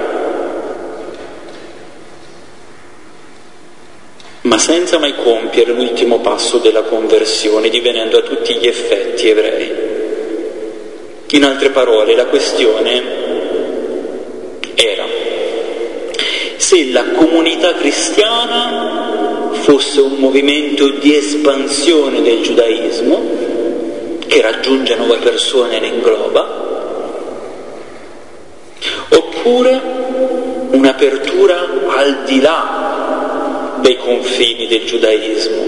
ma senza mai compiere l'ultimo passo della conversione, divenendo a tutti gli effetti ebrei. In altre parole, la questione era se la comunità cristiana fosse un movimento di espansione del giudaismo che raggiunge nuove persone e ne ingloba, oppure un'apertura al di là dei confini del giudaismo,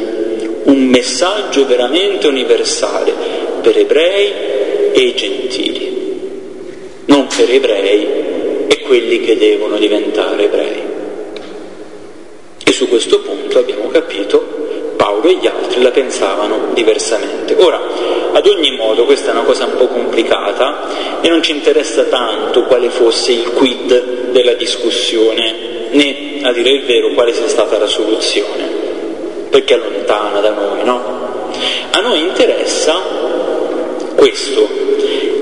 un messaggio veramente universale per ebrei e gentili, non per ebrei e quelli che devono diventare ebrei. E su questo punto abbiamo capito Paolo e gli altri la pensavano diversamente. Ora, ad ogni modo, questa è una cosa un po' complicata e non ci interessa tanto quale fosse il quid della discussione, né, a dire il vero, quale sia stata la soluzione, perché è lontana da noi, no? A noi interessa questo,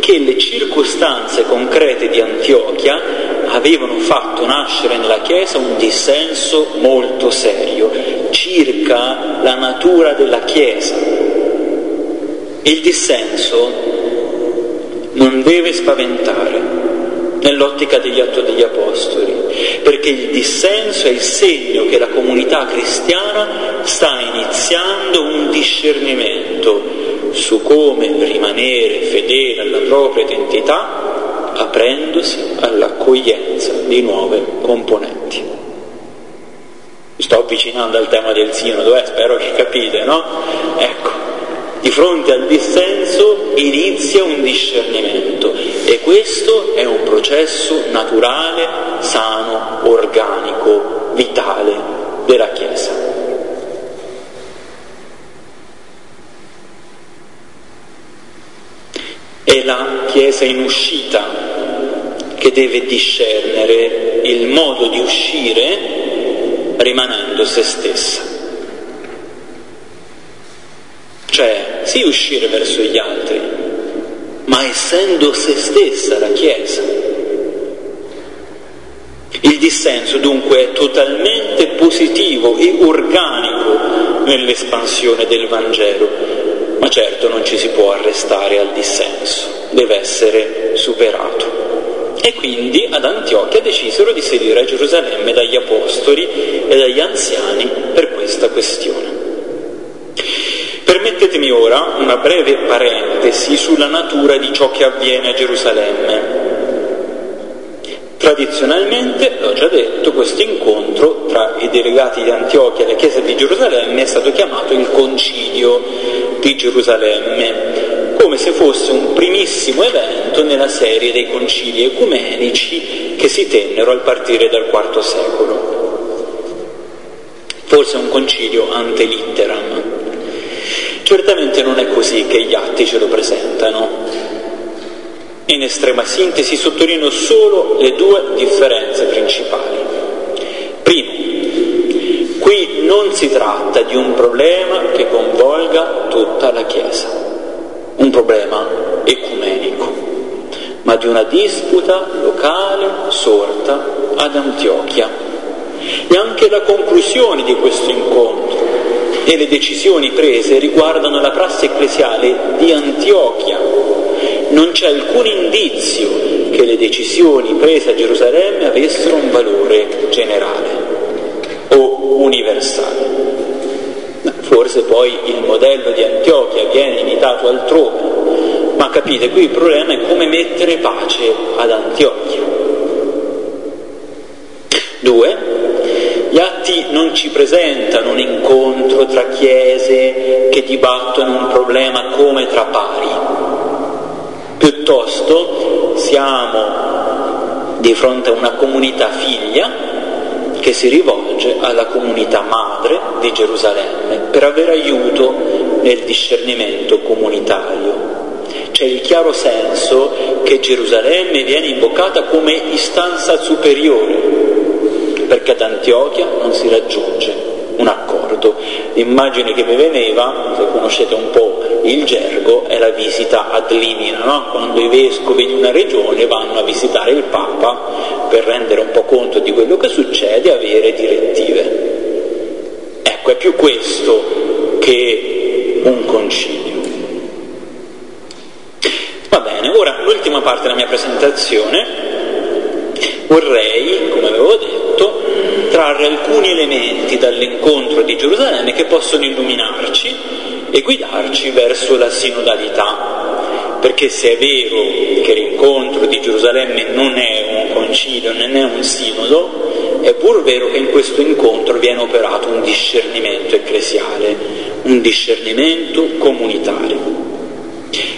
che le circostanze concrete di Antiochia avevano fatto nascere nella Chiesa un dissenso molto serio circa la natura della Chiesa. Il dissenso non deve spaventare nell'ottica degli atti degli Apostoli, perché il dissenso è il segno che la comunità cristiana sta iniziando un discernimento su come rimanere fedele alla propria identità aprendosi all'accoglienza di nuove componenti. Sto avvicinando al tema del sinodo, eh, spero che capite, no? Ecco, di fronte al dissenso inizia un discernimento e questo è un processo naturale, sano, organico, vitale della Chiesa. È la Chiesa in uscita che deve discernere il modo di uscire rimanendo se stessa. Cioè, sì uscire verso gli altri, ma essendo se stessa la Chiesa. Il dissenso dunque è totalmente positivo e organico nell'espansione del Vangelo ma certo non ci si può arrestare al dissenso, deve essere superato. E quindi ad Antiochia decisero di sedere a Gerusalemme dagli apostoli e dagli anziani per questa questione. Permettetemi ora una breve parentesi sulla natura di ciò che avviene a Gerusalemme. Tradizionalmente, l'ho già detto, questo incontro tra i delegati di Antiochia e la Chiesa di Gerusalemme è stato chiamato il Concilio di Gerusalemme, come se fosse un primissimo evento nella serie dei concili ecumenici che si tennero al partire dal IV secolo. Forse un concilio ante litteram. Certamente non è così che gli atti ce lo presentano. In estrema sintesi sottolineo solo le due differenze principali. Primo, qui non si tratta di un problema che coinvolga tutta la Chiesa, un problema ecumenico, ma di una disputa locale sorta ad Antiochia. E anche la conclusione di questo incontro e le decisioni prese riguardano la prassi ecclesiale di Antiochia non c'è alcun indizio che le decisioni prese a Gerusalemme avessero un valore generale o universale. Forse poi il modello di Antiochia viene imitato altrove, ma capite, qui il problema è come mettere pace ad Antiochia. Due, gli atti non ci presentano un incontro tra chiese che dibattono un problema come tra pari, piuttosto siamo di fronte a una comunità figlia che si rivolge alla comunità madre di Gerusalemme per avere aiuto nel discernimento comunitario. C'è il chiaro senso che Gerusalemme viene invocata come istanza superiore, perché ad Antiochia non si raggiunge un accordo. L'immagine che mi veniva, se conoscete un po' il gergo, è la visita ad limina, no? quando i vescovi di una regione vanno a visitare il Papa per rendere un po' conto di quello che succede e avere direttive. Ecco, è più questo che un concilio. Va bene, ora l'ultima parte della mia presentazione vorrei, come avevo detto, trarre alcuni elementi dall'incontro di Gerusalemme che possono illuminarci e guidarci verso la sinodalità. Perché se è vero che l'incontro di Gerusalemme non è un concilio né è un sinodo, è pur vero che in questo incontro viene operato un discernimento ecclesiale, un discernimento comunitario.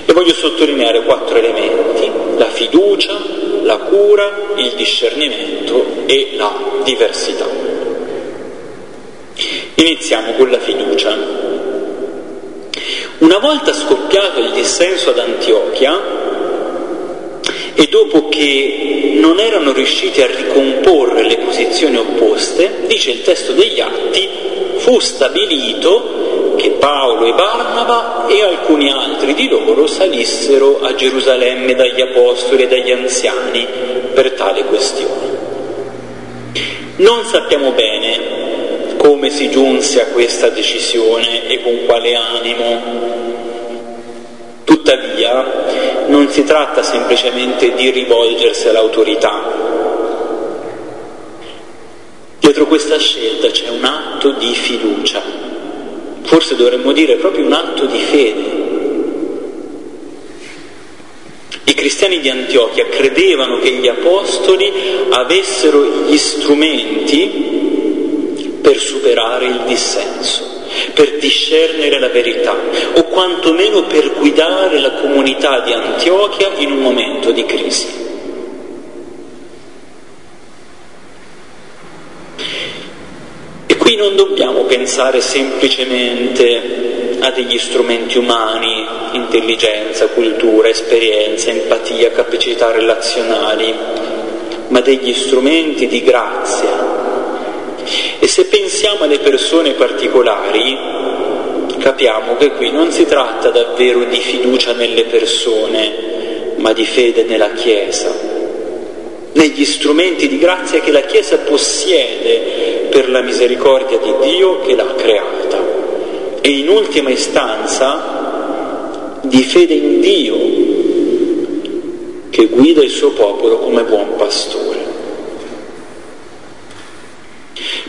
E voglio sottolineare quattro elementi, la fiducia, la cura, il discernimento e la diversità. Iniziamo con la fiducia. Una volta scoppiato il dissenso ad Antiochia, e dopo che non erano riusciti a ricomporre le posizioni opposte, dice il testo degli Atti, fu stabilito che Paolo e Barnaba e alcuni altri di loro salissero a Gerusalemme dagli apostoli e dagli anziani per tale questione. Non sappiamo bene come si giunse a questa decisione e con quale animo, Tuttavia non si tratta semplicemente di rivolgersi all'autorità. Dietro questa scelta c'è un atto di fiducia, forse dovremmo dire proprio un atto di fede. I cristiani di Antiochia credevano che gli apostoli avessero gli strumenti per superare il dissenso per discernere la verità o quantomeno per guidare la comunità di Antiochia in un momento di crisi. Qui non dobbiamo pensare semplicemente a degli strumenti umani, intelligenza, cultura, esperienza, empatia, capacità relazionali, ma degli strumenti di grazia, e se pensiamo alle persone particolari, capiamo che qui non si tratta davvero di fiducia nelle persone, ma di fede nella Chiesa, negli strumenti di grazia che la Chiesa possiede per la misericordia di Dio che l'ha creata e in ultima istanza di fede in Dio che guida il suo popolo come buon pastore.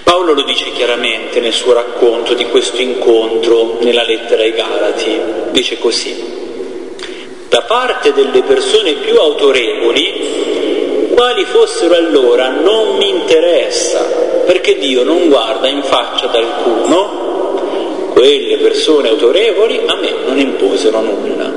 Paolo lo dice chiaramente nel suo racconto di questo incontro nella lettera ai Galati, dice così, da parte delle persone più autorevoli, quali fossero allora non mi interessa, perché Dio non guarda in faccia ad alcuno, quelle persone autorevoli a me non imposero nulla.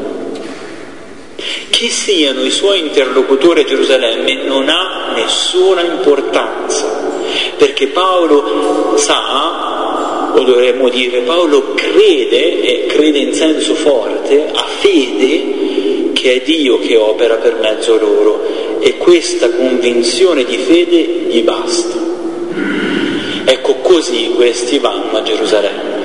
Chi siano i suoi interlocutori a Gerusalemme non ha nessuna importanza perché Paolo sa, o dovremmo dire, Paolo crede, e crede in senso forte, ha fede che è Dio che opera per mezzo loro e questa convinzione di fede gli basta. Ecco così questi vanno a Gerusalemme.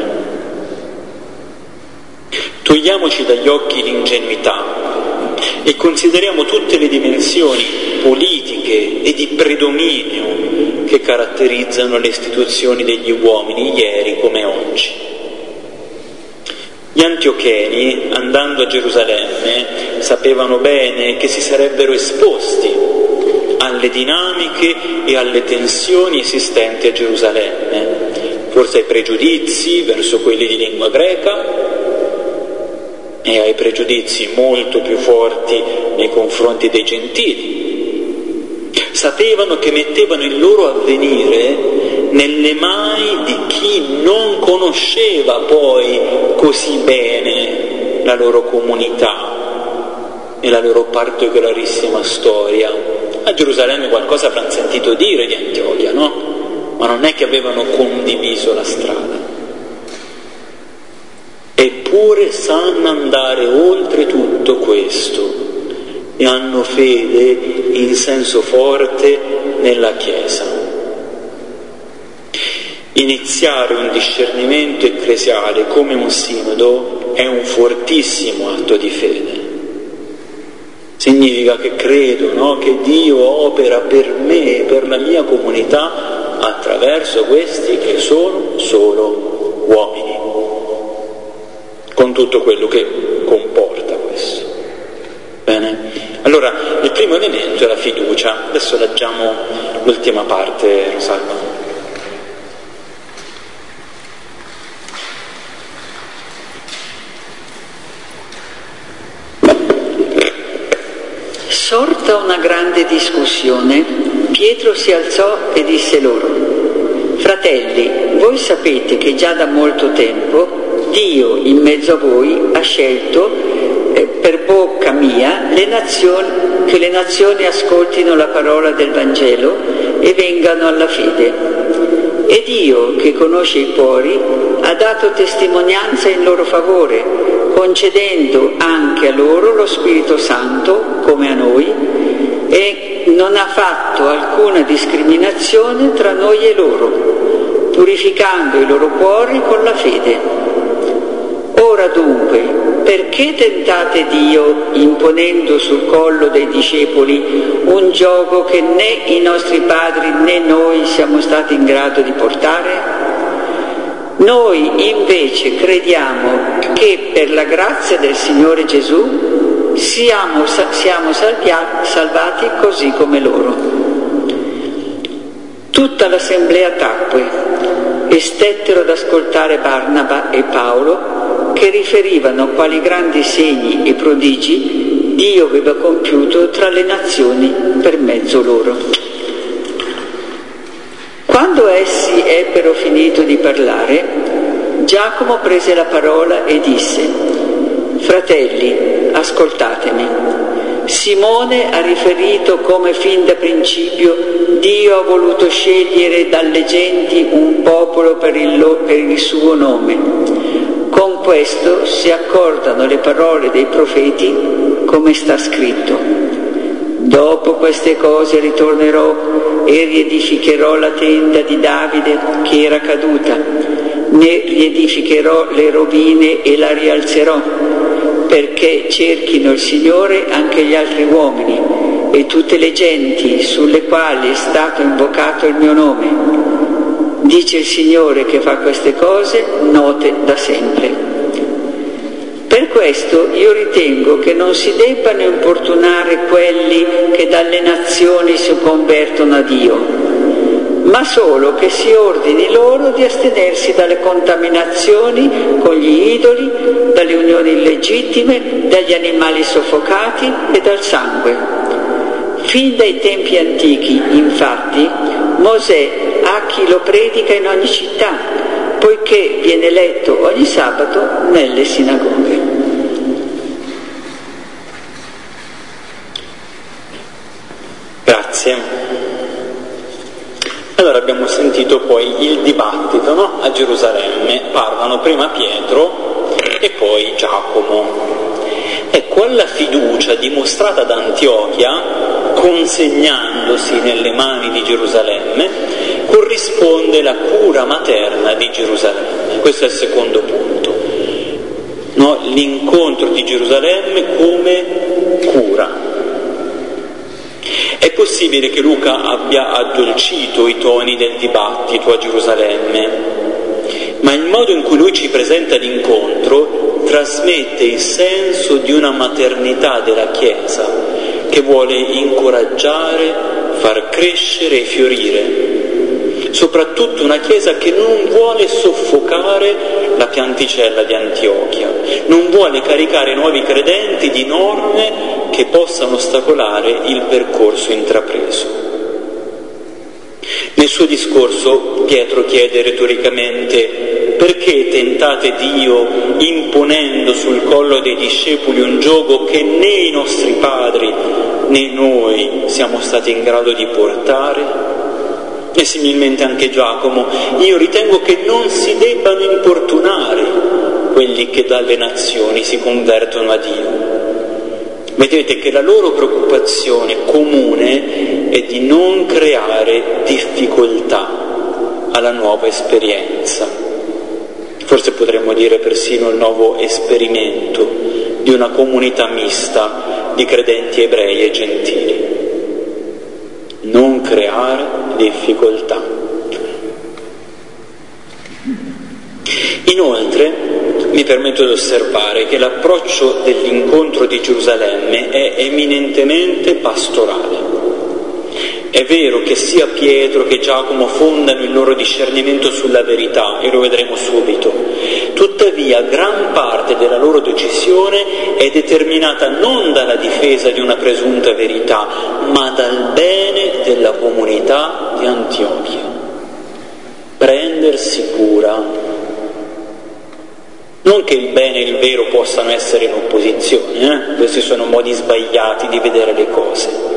Togliamoci dagli occhi l'ingenuità e consideriamo tutte le dimensioni politiche e di predominio che caratterizzano le istituzioni degli uomini ieri come oggi. Gli antiocheni, andando a Gerusalemme, sapevano bene che si sarebbero esposti alle dinamiche e alle tensioni esistenti a Gerusalemme, forse ai pregiudizi verso quelli di lingua greca e ai pregiudizi molto più forti nei confronti dei gentili, sapevano che mettevano il loro avvenire nelle mani di chi non conosceva poi così bene la loro comunità e la loro particolarissima storia. A Gerusalemme qualcosa avranno sentito dire di Antiochia, no? Ma non è che avevano condiviso la strada. Eppure sanno andare oltre tutto questo e hanno fede in senso forte nella Chiesa. Iniziare un discernimento ecclesiale come un sinodo è un fortissimo atto di fede. Significa che credo no? che Dio opera per me e per la mia comunità attraverso questi che sono solo uomini, con tutto quello che comporta? Allora, il primo elemento è la fiducia. Adesso leggiamo l'ultima parte, Rosalba. Sorta una grande discussione, Pietro si alzò e disse loro, Fratelli, voi sapete che già da molto tempo Dio in mezzo a voi ha scelto eh, per bocca mia le nazioni, che le nazioni ascoltino la parola del Vangelo e vengano alla fede. E Dio, che conosce i cuori, ha dato testimonianza in loro favore, concedendo anche a loro lo Spirito Santo, come a noi, e non ha fatto alcuna discriminazione tra noi e loro, purificando i loro cuori con la fede. Ora dunque, perché tentate Dio imponendo sul collo dei discepoli un gioco che né i nostri padri né noi siamo stati in grado di portare? Noi invece crediamo che per la grazia del Signore Gesù siamo, siamo salvia, salvati così come loro. Tutta l'assemblea tacque e stettero ad ascoltare Barnaba e Paolo che riferivano quali grandi segni e prodigi Dio aveva compiuto tra le nazioni per mezzo loro. Quando essi ebbero finito di parlare, Giacomo prese la parola e disse, Fratelli, ascoltatemi. Simone ha riferito come fin da principio Dio ha voluto scegliere dalle genti un popolo per il, per il suo nome. Con questo si accordano le parole dei profeti come sta scritto. Dopo queste cose ritornerò e riedificherò la tenda di Davide che era caduta, ne riedificherò le rovine e la rialzerò, perché cerchino il Signore anche gli altri uomini e tutte le genti sulle quali è stato invocato il mio nome. Dice il Signore che fa queste cose note da sempre. Questo io ritengo che non si debbano importunare quelli che dalle nazioni si convertono a Dio, ma solo che si ordini loro di astenersi dalle contaminazioni con gli idoli, dalle unioni illegittime, dagli animali soffocati e dal sangue. Fin dai tempi antichi, infatti, Mosè ha chi lo predica in ogni città, poiché viene letto ogni sabato nelle sinagoghe. Grazie. Allora abbiamo sentito poi il dibattito no? a Gerusalemme, parlano prima Pietro e poi Giacomo. Ecco, alla fiducia dimostrata da Antiochia, consegnandosi nelle mani di Gerusalemme, corrisponde la cura materna di Gerusalemme. Questo è il secondo punto. No? L'incontro di Gerusalemme come cura. È possibile che Luca abbia addolcito i toni del dibattito a Gerusalemme, ma il modo in cui lui ci presenta l'incontro trasmette il senso di una maternità della Chiesa che vuole incoraggiare, far crescere e fiorire soprattutto una Chiesa che non vuole soffocare la pianticella di Antiochia, non vuole caricare nuovi credenti di norme che possano ostacolare il percorso intrapreso. Nel suo discorso Pietro chiede retoricamente perché tentate Dio imponendo sul collo dei discepoli un gioco che né i nostri padri né noi siamo stati in grado di portare? E similmente anche Giacomo, io ritengo che non si debbano importunare quelli che dalle nazioni si convertono a Dio. Vedete che la loro preoccupazione comune è di non creare difficoltà alla nuova esperienza. Forse potremmo dire persino il nuovo esperimento di una comunità mista di credenti ebrei e gentili non creare difficoltà. Inoltre mi permetto di osservare che l'approccio dell'incontro di Gerusalemme è eminentemente pastorale. È vero che sia Pietro che Giacomo fondano il loro discernimento sulla verità, e lo vedremo subito, tuttavia gran parte della loro decisione è determinata non dalla difesa di una presunta verità, ma dal bene della comunità di Antiochia. Prendersi cura non che il bene e il vero possano essere in opposizione, eh? questi sono modi sbagliati di vedere le cose.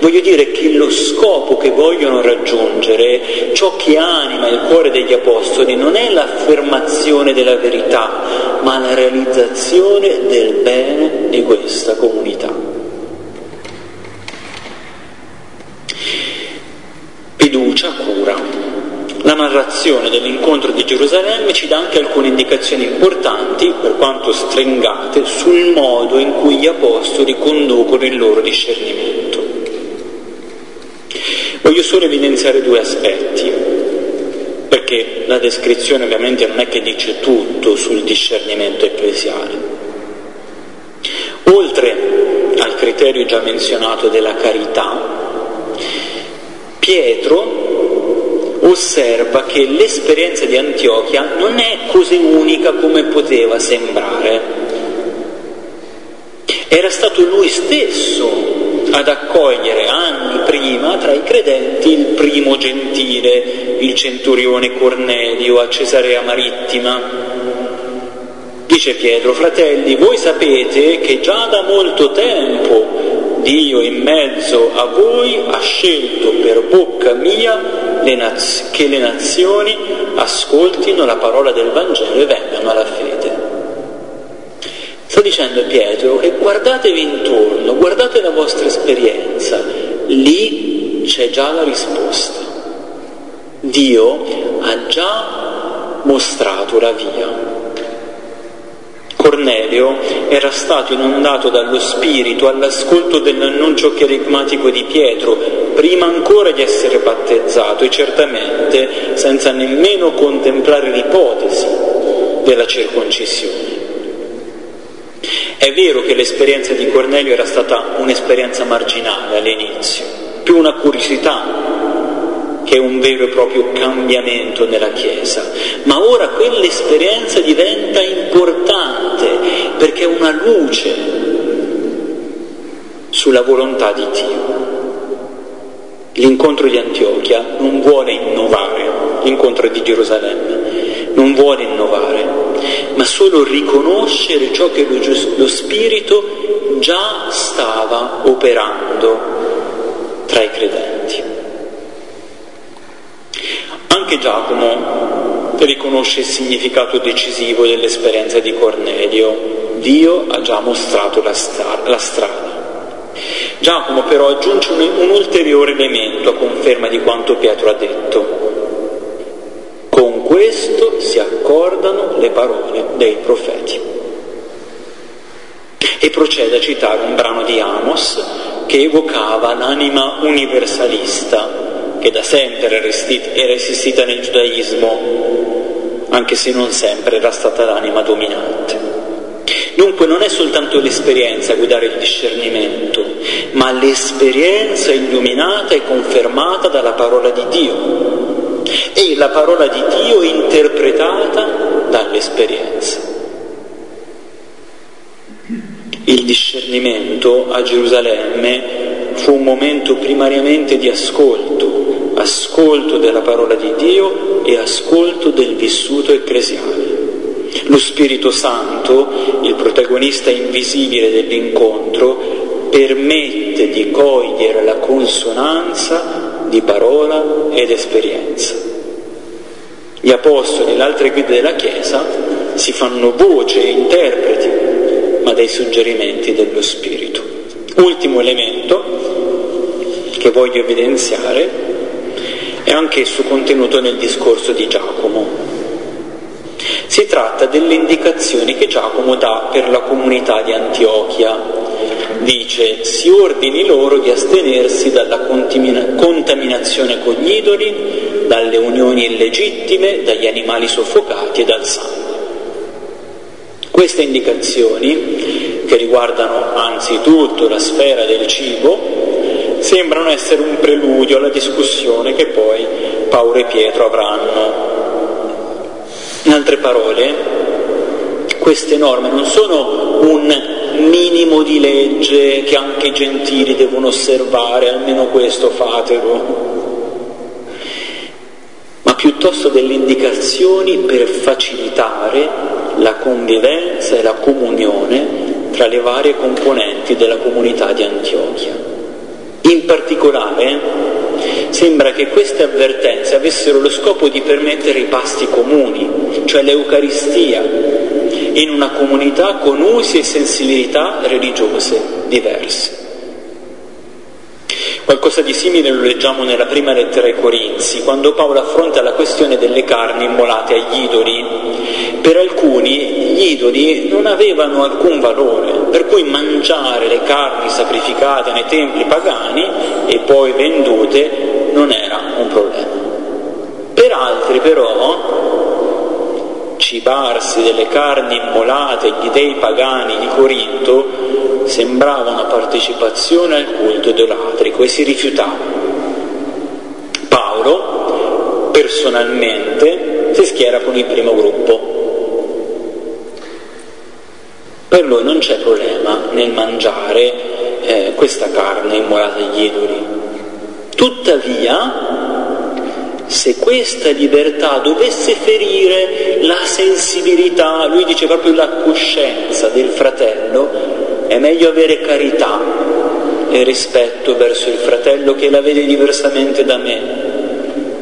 Voglio dire che lo scopo che vogliono raggiungere, ciò che anima il cuore degli Apostoli, non è l'affermazione della verità, ma la realizzazione del bene di questa comunità. Fiducia, cura. La narrazione dell'incontro di Gerusalemme ci dà anche alcune indicazioni importanti, per quanto stringate, sul modo in cui gli apostoli conducono il loro discernimento. Voglio solo evidenziare due aspetti, perché la descrizione ovviamente non è che dice tutto sul discernimento ecclesiale. Oltre al criterio già menzionato della carità, Pietro osserva che l'esperienza di Antiochia non è così unica come poteva sembrare. Era stato lui stesso ad accogliere anni prima tra i credenti il primo gentile, il centurione Cornelio a Cesarea Marittima. Dice Pietro, fratelli, voi sapete che già da molto tempo Dio in mezzo a voi ha scelto per bocca mia le naz- che le nazioni ascoltino la parola del Vangelo e vengano alla fede. Sta dicendo Pietro che guardatevi intorno, guardate la vostra esperienza, lì c'è già la risposta. Dio ha già mostrato la via. Cornelio era stato inondato dallo Spirito all'ascolto dell'annuncio cherigmatico di Pietro, prima ancora di essere battezzato e certamente senza nemmeno contemplare l'ipotesi della circoncisione. È vero che l'esperienza di Cornelio era stata un'esperienza marginale all'inizio, più una curiosità che è un vero e proprio cambiamento nella Chiesa, ma ora quell'esperienza diventa importante perché è una luce sulla volontà di Dio. L'incontro di Antiochia non vuole innovare, l'incontro di Gerusalemme non vuole innovare, ma solo riconoscere ciò che lo Spirito già stava operando tra i credenti. Anche Giacomo riconosce il significato decisivo dell'esperienza di Cornelio. Dio ha già mostrato la, stra- la strada. Giacomo però aggiunge un, un ulteriore elemento a conferma di quanto Pietro ha detto. Con questo si accordano le parole dei profeti. E procede a citare un brano di Amos che evocava l'anima universalista che da sempre era esistita nel giudaismo, anche se non sempre era stata l'anima dominante. Dunque non è soltanto l'esperienza a guidare il discernimento, ma l'esperienza illuminata e confermata dalla parola di Dio e la parola di Dio interpretata dall'esperienza. Il discernimento a Gerusalemme fu un momento primariamente di ascolto, ascolto della parola di Dio e ascolto del vissuto ecclesiale. Lo Spirito Santo, il protagonista invisibile dell'incontro, permette di cogliere la consonanza di parola ed esperienza. Gli apostoli e le altre guide della Chiesa si fanno voce e interpreti, ma dei suggerimenti dello Spirito. Ultimo elemento che voglio evidenziare è anch'esso contenuto nel discorso di Giacomo. Si tratta delle indicazioni che Giacomo dà per la comunità di Antiochia. Dice, si ordini loro di astenersi dalla contaminazione con gli idoli, dalle unioni illegittime, dagli animali soffocati e dal sangue. Queste indicazioni, che riguardano anzitutto la sfera del cibo, sembrano essere un preludio alla discussione che poi Paolo e Pietro avranno. In altre parole, Queste norme non sono un minimo di legge che anche i gentili devono osservare, almeno questo fatelo, ma piuttosto delle indicazioni per facilitare la convivenza e la comunione tra le varie componenti della comunità di Antiochia. In particolare sembra che queste avvertenze avessero lo scopo di permettere i pasti comuni, cioè l'Eucaristia, in una comunità con usi e sensibilità religiose diverse. Qualcosa di simile lo leggiamo nella prima lettera ai Corinzi, quando Paolo affronta la questione delle carni immolate agli idoli. Per alcuni gli idoli non avevano alcun valore, per cui mangiare le carni sacrificate nei templi pagani e poi vendute non era un problema. Per altri però cibarsi delle carni immolate agli dei pagani di Corinto sembrava una partecipazione al culto idolatrico e si rifiutava. Paolo personalmente si schiera con il primo gruppo. Per lui non c'è problema nel mangiare eh, questa carne immolata agli idoli. Tuttavia, se questa libertà dovesse ferire la sensibilità, lui dice proprio la coscienza del fratello, è meglio avere carità e rispetto verso il fratello che la vede diversamente da me.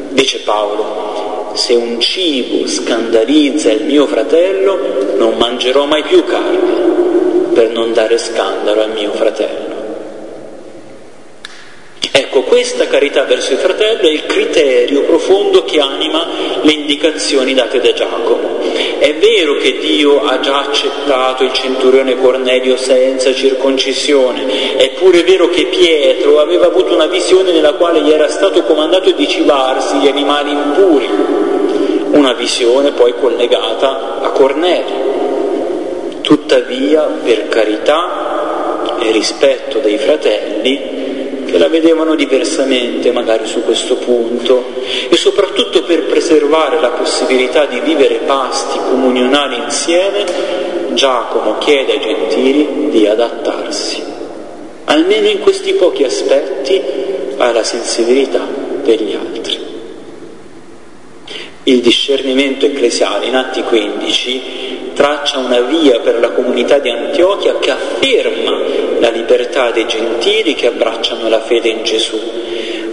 Dice Paolo, se un cibo scandalizza il mio fratello, non mangerò mai più carne per non dare scandalo al mio fratello. Ecco, questa carità verso il fratello è il criterio profondo che anima le indicazioni date da Giacomo. È vero che Dio ha già accettato il centurione Cornelio senza circoncisione, è pure vero che Pietro aveva avuto una visione nella quale gli era stato comandato di cibarsi di animali impuri, una visione poi collegata a Cornelio. Tuttavia, per carità e rispetto dei fratelli, che la vedevano diversamente magari su questo punto e soprattutto per preservare la possibilità di vivere pasti comunionali insieme, Giacomo chiede ai gentili di adattarsi, almeno in questi pochi aspetti, alla sensibilità degli altri. Il discernimento ecclesiale in Atti 15 traccia una via per la comunità di Antiochia che afferma la libertà dei gentili che abbracciano la fede in Gesù.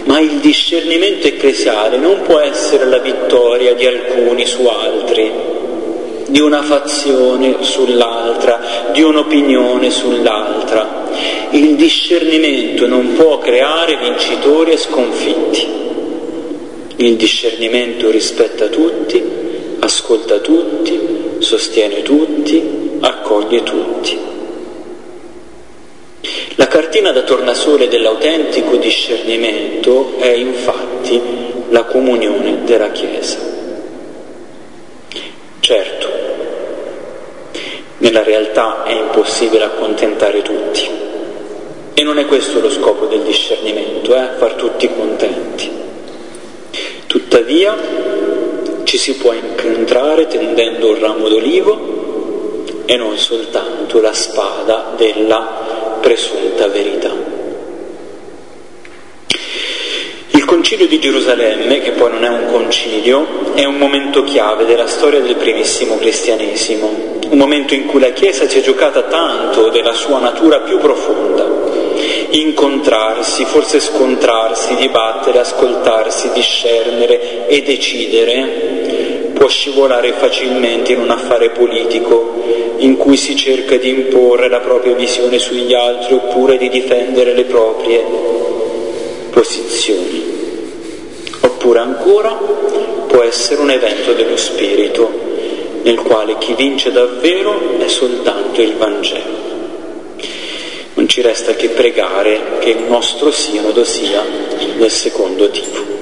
Ma il discernimento ecclesiale non può essere la vittoria di alcuni su altri, di una fazione sull'altra, di un'opinione sull'altra. Il discernimento non può creare vincitori e sconfitti. Il discernimento rispetta tutti, ascolta tutti, sostiene tutti, accoglie tutti. La cartina da tornasole dell'autentico discernimento è infatti la comunione della Chiesa. Certo, nella realtà è impossibile accontentare tutti e non è questo lo scopo del discernimento, eh? far tutti contenti. Tuttavia ci si può incontrare tendendo un ramo d'olivo e non soltanto la spada della presunta verità. Il concilio di Gerusalemme, che poi non è un concilio, è un momento chiave della storia del primissimo cristianesimo, un momento in cui la Chiesa si è giocata tanto della sua natura più profonda, incontrarsi, forse scontrarsi, dibattere, ascoltarsi, discernere e decidere può scivolare facilmente in un affare politico in cui si cerca di imporre la propria visione sugli altri oppure di difendere le proprie posizioni. Oppure ancora può essere un evento dello spirito nel quale chi vince davvero è soltanto il Vangelo. Non ci resta che pregare che il nostro sinodo sia del secondo tipo.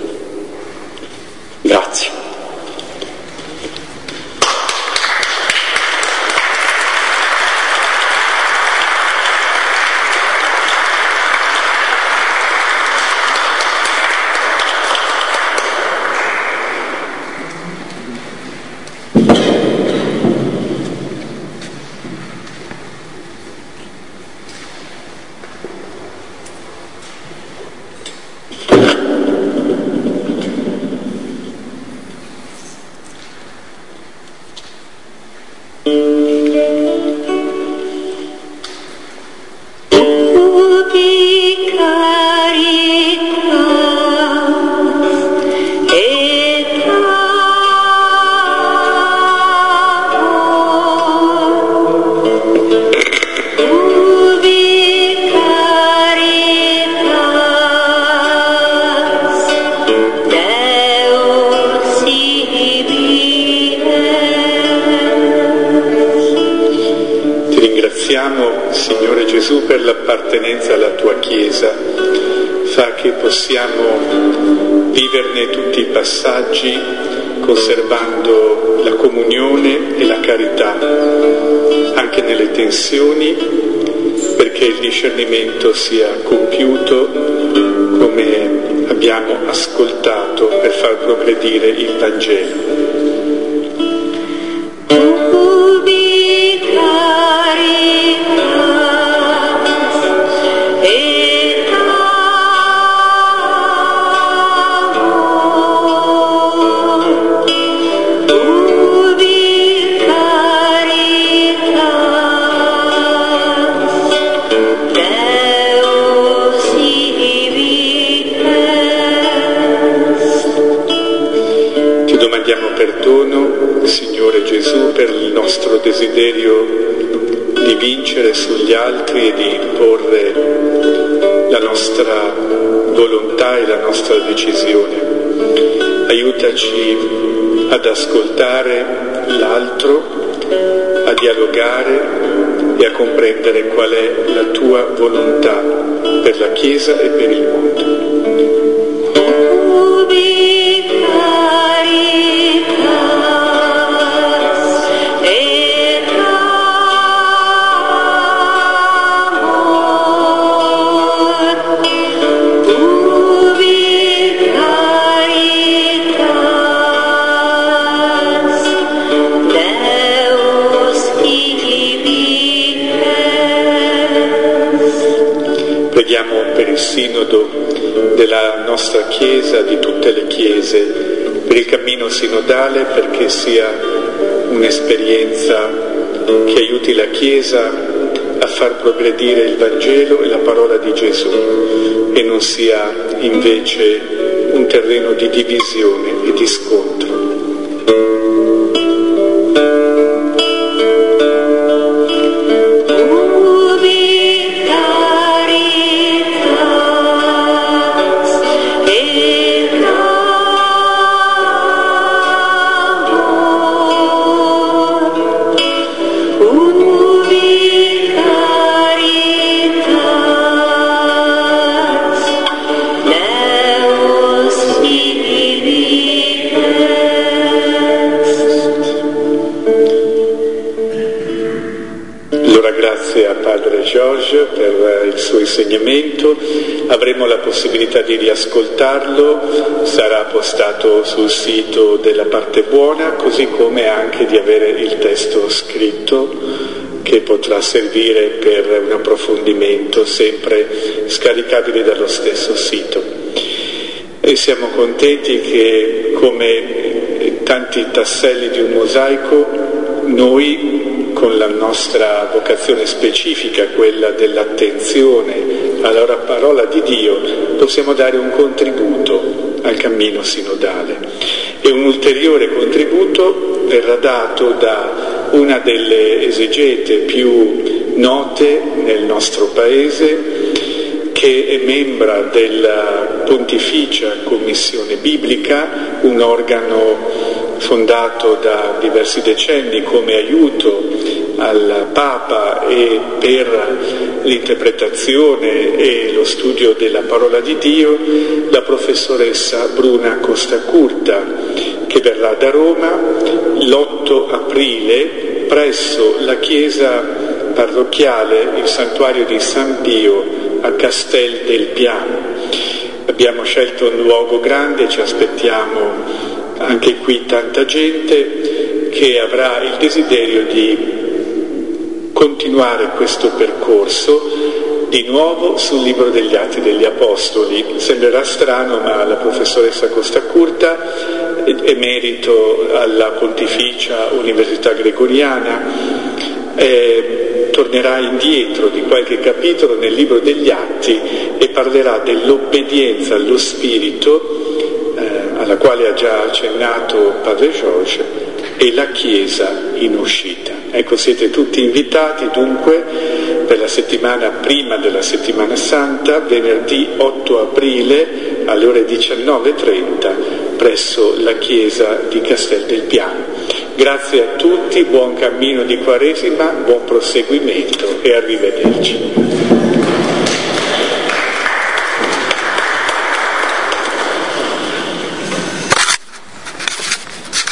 Altri e di imporre la nostra volontà e la nostra decisione. Aiutaci ad ascoltare l'altro, a dialogare e a comprendere qual è la tua volontà per la Chiesa e per il mondo. Preghiamo per il sinodo della nostra Chiesa, di tutte le Chiese, per il cammino sinodale perché sia un'esperienza che aiuti la Chiesa a far progredire il Vangelo e la parola di Gesù e non sia invece un terreno di divisione avremo la possibilità di riascoltarlo, sarà postato sul sito della parte buona, così come anche di avere il testo scritto che potrà servire per un approfondimento, sempre scaricabile dallo stesso sito. E siamo contenti che come tanti tasselli di un mosaico, noi con la nostra vocazione specifica, quella dell'attenzione alla parola di Dio, possiamo dare un contributo al cammino sinodale. E un ulteriore contributo verrà dato da una delle esegete più note nel nostro paese, che è membra della Pontificia Commissione Biblica, un organo fondato da diversi decenni come aiuto al Papa e per l'interpretazione e lo studio della parola di Dio, la professoressa Bruna Costa Curta, che verrà da Roma l'8 aprile presso la chiesa parrocchiale, il santuario di San Pio a Castel del Piano. Abbiamo scelto un luogo grande, ci aspettiamo anche qui tanta gente che avrà il desiderio di continuare questo percorso di nuovo sul libro degli Atti degli Apostoli. Sembrerà strano, ma la professoressa Costa Curta, emerito alla Pontificia Università Gregoriana, eh, tornerà indietro di qualche capitolo nel libro degli Atti e parlerà dell'obbedienza allo Spirito, eh, alla quale ha già accennato Padre George, e la Chiesa in uscita. Ecco, siete tutti invitati dunque per la settimana prima della settimana santa, venerdì 8 aprile alle ore 19.30 presso la chiesa di Castel del Piano. Grazie a tutti, buon cammino di Quaresima, buon proseguimento e arrivederci.